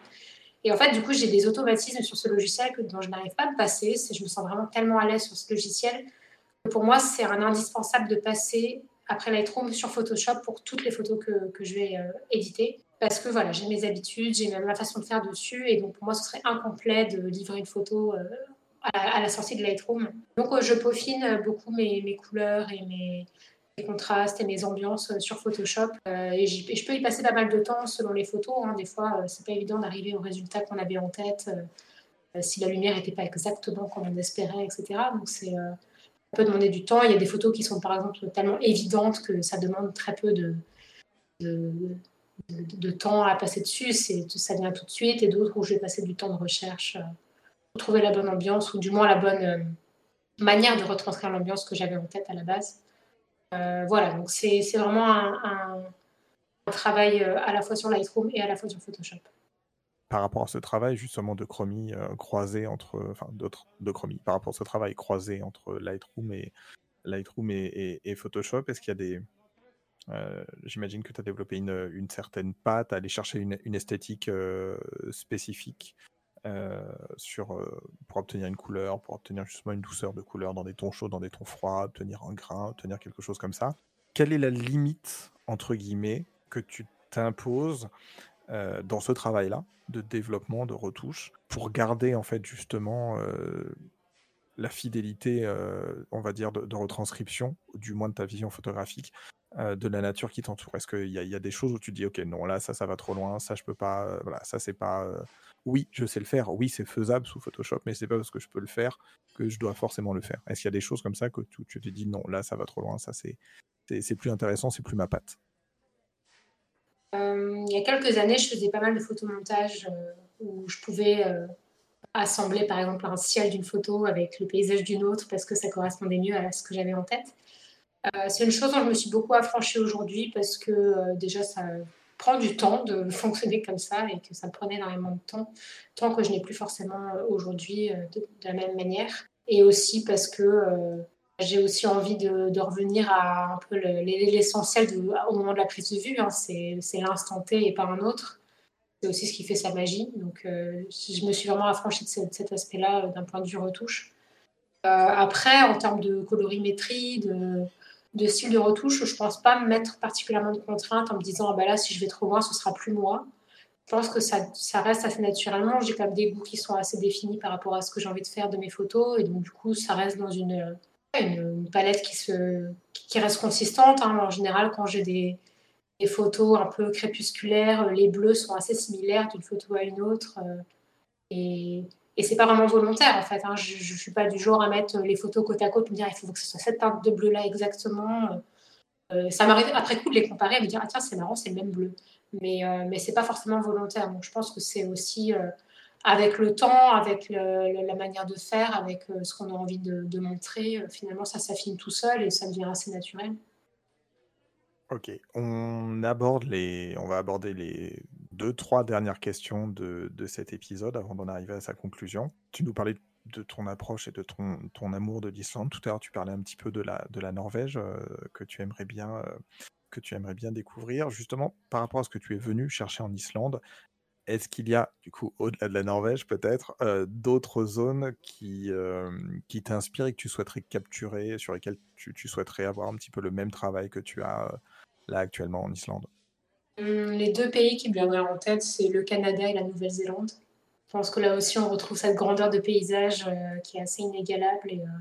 Et en fait, du coup, j'ai des automatismes sur ce logiciel que, dont je n'arrive pas à passer. Je me sens vraiment tellement à l'aise sur ce logiciel que pour moi, c'est un indispensable de passer après Lightroom sur Photoshop pour toutes les photos que, que je vais euh, éditer. Parce que voilà, j'ai mes habitudes, j'ai même ma façon de faire dessus. Et donc, pour moi, ce serait incomplet de livrer une photo euh, à, la, sortie de Lightroom. Donc, euh, je peaufine beaucoup mes couleurs et mes, mes contrastes et mes ambiances euh, sur Photoshop. Euh, et, je peux y passer pas mal de temps selon les photos. hein. Des fois, euh, c'est pas évident d'arriver au résultat qu'on avait en tête. si la lumière n'était pas exactement comme on espérait, etc. Donc c'est peut demander du temps. Il y a des photos qui sont par exemple tellement évidentes que ça demande très peu de, de, temps à passer dessus. Ça vient tout de suite. Et d'autres où je vais passer du temps de recherche pour trouver la bonne ambiance ou du moins la bonne manière de retranscrire l'ambiance que j'avais en tête à la base. Euh, voilà, donc c'est, vraiment un, travail euh, à la fois sur Lightroom et à la fois sur Photoshop. Par rapport à ce travail justement de chromie euh, croisé entre, enfin d'autres de chromie, par rapport à ce travail croisé entre Lightroom et Lightroom et, Photoshop, est-ce qu'il y a des, j'imagine que tu as développé une, une certaine patte, aller chercher une, esthétique spécifique sur, euh, pour obtenir une couleur, pour obtenir justement une douceur de couleur dans des tons chauds, dans des tons froids, obtenir un grain, obtenir quelque chose comme ça. Quelle est la limite, entre guillemets, que tu t'imposes euh, dans ce travail-là de développement, de retouche, pour garder en fait justement euh, la fidélité, euh, on va dire, de, retranscription, du moins de ta vision photographique, euh, de la nature qui t'entoure? Est-ce qu'il y, y a des choses où tu dis, ok, non, là, ça, ça va trop loin, ça, je peux pas, euh, voilà, ça, c'est pas. Oui, je sais le faire, oui, c'est faisable sous Photoshop, mais c'est pas parce que je peux le faire que je dois forcément le faire. Est-ce qu'il y a des choses comme ça que tu, tu te dis, non, là, ça va trop loin, ça, c'est c'est- plus intéressant, c'est plus ma patte? Euh, il y a quelques années, je faisais pas mal de photomontage euh, où je pouvais euh, assembler par exemple un ciel d'une photo avec le paysage d'une autre parce que ça correspondait mieux à ce que j'avais en tête. Euh, c'est une chose dont je me suis beaucoup affranchie aujourd'hui parce que déjà ça prend du temps de fonctionner comme ça et que ça me prenait énormément de temps, tant que je n'ai plus forcément euh, aujourd'hui euh, de, la même manière. Et aussi parce que euh, j'ai aussi envie de, revenir à un peu le- l'essentiel au moment de la prise de vue. hein. c'est l'instant T et pas un autre. C'est aussi ce qui fait sa magie. Donc, je me suis vraiment affranchie de cet, aspect-là d'un point de vue retouche. Après, en termes de colorimétrie, de, de style de retouche, je pense pas me mettre particulièrement de contraintes en me disant ah bah là, si je vais trop loin, ce sera plus moi. Je pense que ça, ça reste assez naturellement. J'ai quand même des goûts qui sont assez définis par rapport à ce que j'ai envie de faire de mes photos. Et donc, du coup, ça reste dans une, une, palette qui, se, qui reste consistante. hein. En général, quand j'ai des, photos un peu crépusculaires, les bleus sont assez similaires d'une photo à une autre. euh, et c'est pas vraiment volontaire en fait. hein. Je, je suis pas du genre à mettre les photos côte à côte, me dire il faut que ce soit cette teinte de bleu là exactement. Euh, ça m'arrive après coup de les comparer et me dire ah tiens c'est marrant c'est le même bleu. Mais euh, mais c'est pas forcément volontaire. Je pense que c'est aussi euh, avec le temps, avec la manière de faire, avec euh, ce qu'on a envie de, de montrer, euh, finalement ça s'affine tout seul et ça devient assez naturel. Ok, on aborde les, on va aborder les deux, trois dernières questions de, de cet épisode avant d'en arriver à sa conclusion. Tu nous parlais de ton approche et de ton, ton amour de l'Islande. Tout à l'heure, tu parlais un petit peu de la, de la Norvège, euh, que tu aimerais bien euh, que tu aimerais bien découvrir. Justement, par rapport à ce que tu es venu chercher en Islande, est-ce qu'il y a, du coup, au-delà de la Norvège peut-être, euh, d'autres zones qui, qui t'inspirent et que tu souhaiterais capturer, sur lesquelles tu, tu souhaiterais avoir un petit peu le même travail que tu as là actuellement en Islande? Les deux pays qui me viendraient en tête, c'est le Canada et la Nouvelle-Zélande. Je pense que là aussi, on retrouve cette grandeur de paysage euh, qui est assez inégalable. Et euh,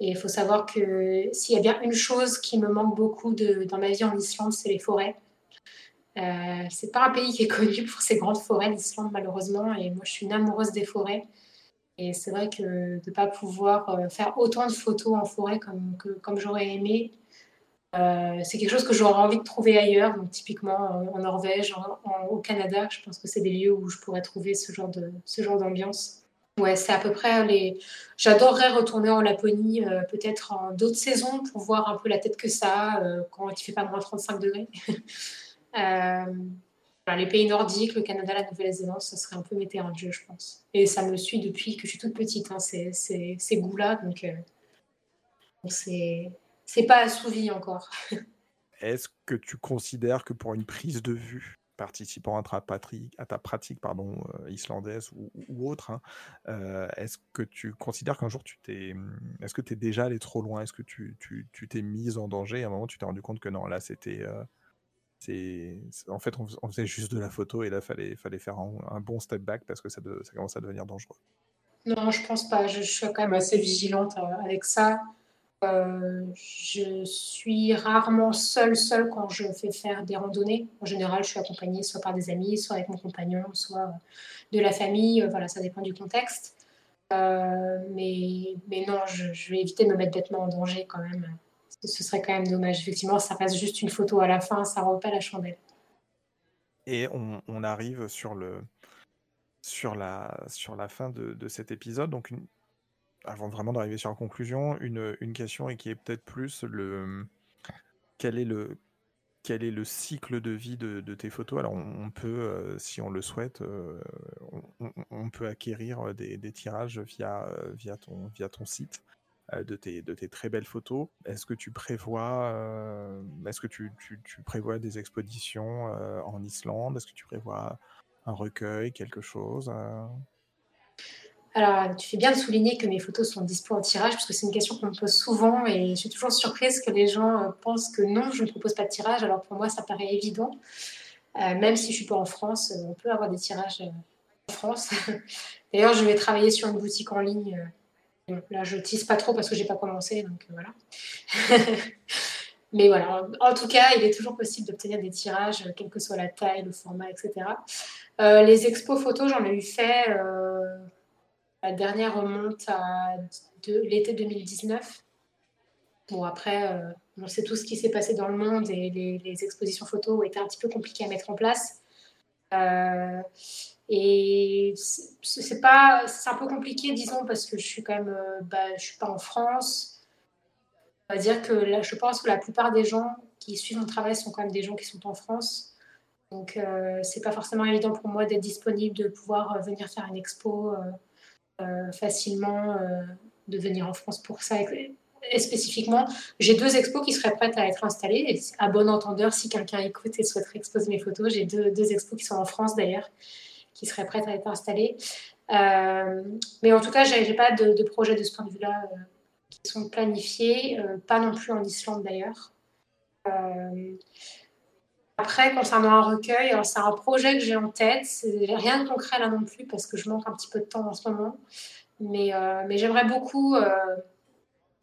et il faut savoir que s'il y a bien une chose qui me manque beaucoup dans ma vie en Islande, c'est les forêts. Euh, c'est pas un pays qui est connu pour ses grandes forêts, l'Islande, malheureusement. Et moi, je suis une amoureuse des forêts. Et c'est vrai que de ne pas pouvoir faire autant de photos en forêt comme j'aurais aimé, euh, c'est quelque chose que j'aurais envie de trouver ailleurs, donc typiquement en, en Norvège, au Canada. Je pense que c'est des lieux où je pourrais trouver ce genre de ce genre d'ambiance. Ouais, c'est à peu près les. J'adorerais retourner en Laponie, euh, peut-être en d'autres saisons pour voir un peu la tête que ça euh, quand il fait pas moins 35 degrés. Euh, les pays nordiques, le Canada, la Nouvelle-Zélande, ça serait un peu mes terrains de jeu, je pense. Et ça me suit depuis que je suis toute petite, hein, ces, ces, ces goûts-là, euh, donc c'est c'est pas assouvi encore. Est-ce que tu considères que pour une prise de vue participant à ta, patrie- à ta pratique pardon, euh, islandaise ou, ou autre, hein, euh, est-ce que tu considères qu'un jour tu t'es... hum, Est-ce que tu es déjà allé trop loin? Est-ce que tu tu- tu t'es mise en danger? À un moment tu t'es rendu compte que non, là c'était... euh, c'est, en fait, on, fais- on faisait juste de la photo et là, fallait, fallait faire un, un bon step back parce que ça, de- ça commence à devenir dangereux. Non, je pense pas. Je, je suis quand même assez vigilante avec ça. Euh, je suis rarement seule, quand je fais faire des randonnées. En général, je suis accompagnée soit par des amis, soit avec mon compagnon, soit de la famille. Euh, Voilà, ça dépend du contexte. Euh, mais, non, je, vais éviter de me mettre bêtement en danger quand même. Ce serait quand même dommage. Effectivement, ça reste juste une photo à la fin, ça ne rend pas la chandelle. Et on, arrive sur la fin de, de cet épisode. Donc, une- avant vraiment d'arriver sur la conclusion, une, une question et qui est peut-être plus le quel est le quel est le cycle de vie de, tes photos? Alors, on, peut, si on le souhaite, on, peut acquérir des, tirages via, via, ton, via ton site de, tes, de tes très belles photos. Est-ce que tu prévois, est-ce que tu, tu- prévois des expositions en Islande? Est-ce que tu prévois un recueil, quelque chose Alors, tu fais bien de souligner que mes photos sont dispo en tirage, parce que c'est une question qu'on me pose souvent et je suis toujours surprise que les gens euh, pensent que non, je ne propose pas de tirage. Alors pour moi, ça paraît évident. Euh, même si je suis pas en France, euh, on peut avoir des tirages euh, en France. D'ailleurs, je vais travailler sur une boutique en ligne. euh, là, je tease pas trop parce que j'ai pas commencé, donc euh, voilà. Mais voilà, en, tout cas, il est toujours possible d'obtenir des tirages, euh, quelle que soit la taille, le format, etc. Euh, les expos photos, j'en ai eu fait. euh, la dernière remonte à l'été 2019. Bon, après, euh, on sait tout ce qui s'est passé dans le monde et les, expositions photos ont été un petit peu compliquées à mettre en place. Euh, et c'est pas, c'est un peu compliqué, disons, parce que je suis quand même, euh, bah, je suis pas en France. On va dire que je pense que la plupart des gens qui suivent mon travail sont quand même des gens qui sont en France. Donc, euh, c'est pas forcément évident pour moi d'être disponible, de pouvoir venir faire une expo. Euh, facilement euh, de venir en France pour ça. Et, spécifiquement, j'ai deux expos qui seraient prêtes à être installées. Et à bon entendeur, si quelqu'un écoute et souhaiterait exposer mes photos, j'ai deux, deux expos qui sont en France d'ailleurs, qui seraient prêtes à être installées. Euh, mais en tout cas, j'ai j'ai pas de, de projet de ce point de vue-là qui sont planifiés, pas non plus en Islande d'ailleurs. Après, concernant un recueil, c'est un projet que j'ai en tête. Rien de concret là non plus parce que je manque un petit peu de temps en ce moment. Mais, euh, j'aimerais beaucoup euh,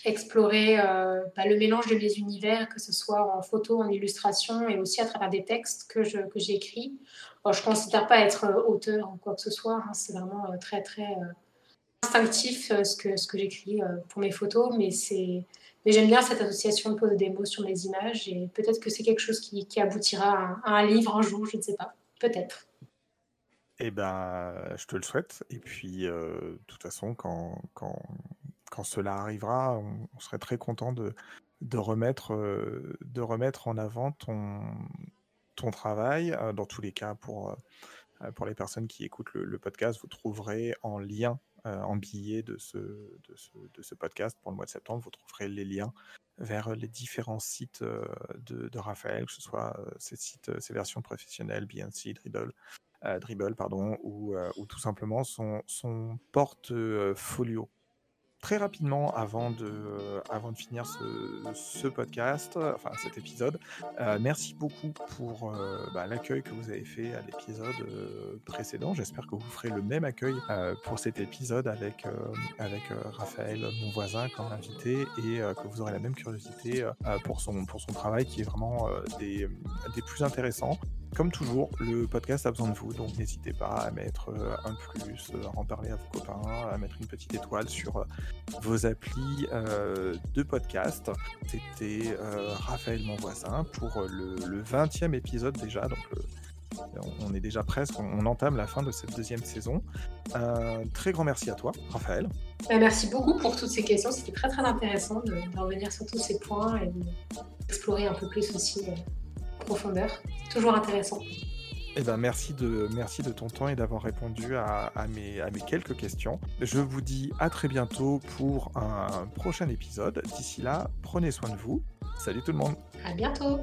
explorer euh, bah, le mélange de mes univers, que ce soit en photo, en illustration et aussi à travers des textes que, j'écris. Je ne considère pas être auteur ou quoi que ce soit. hein. c'est vraiment très, très instinctif ce que, ce que j'écris pour mes photos. Mais, c'est... mais j'aime bien cette association de mots sur mes images et peut-être que c'est quelque chose qui, aboutira à un, livre un jour, je ne sais pas. Peut-être. Eh ben, je te le souhaite. Et puis, euh, de toute façon, quand, quand, cela arrivera, on, serait très content de, de, remettre, euh, de remettre en avant ton, ton travail, euh, dans tous les cas pour, pour les personnes qui écoutent le, podcast, vous trouverez en lien, en billet de ce, podcast pour le mois de septembre, vous trouverez les liens vers les différents sites de, de, Raphaël, que ce soit ses sites, ses versions professionnelles, BNC, Dribble, Dribble pardon, ou, ou, tout simplement son, son portfolio très rapidement avant de, avant de finir ce, podcast, enfin cet épisode. Euh, merci beaucoup pour euh, bah, l'accueil que vous avez fait à l'épisode euh, précédent. J'espère que vous ferez le même accueil pour cet épisode avec, avec Raphaël, mon voisin, comme invité, et que vous aurez la même curiosité pour, son, pour son travail qui est vraiment des, des plus intéressants. Comme toujours, le podcast a besoin de vous, donc n'hésitez pas à mettre euh, un plus, à en parler à vos copains, à mettre une petite étoile sur euh, vos applis euh, de podcast. C'était Raphaël mon voisin pour le, 20e épisode déjà, donc on est déjà presque, on, entame la fin de cette deuxième saison. Très grand merci à toi, Raphaël. Bah, merci beaucoup pour toutes ces questions, c'était très très intéressant de, revenir sur tous ces points et d'explorer un peu plus aussi profondeur. Toujours intéressant. Eh ben, merci, de, merci de ton temps et d'avoir répondu à, mes, à mes quelques questions. Je vous dis à très bientôt pour un prochain épisode. D'ici là, prenez soin de vous. Salut tout le monde. À bientôt.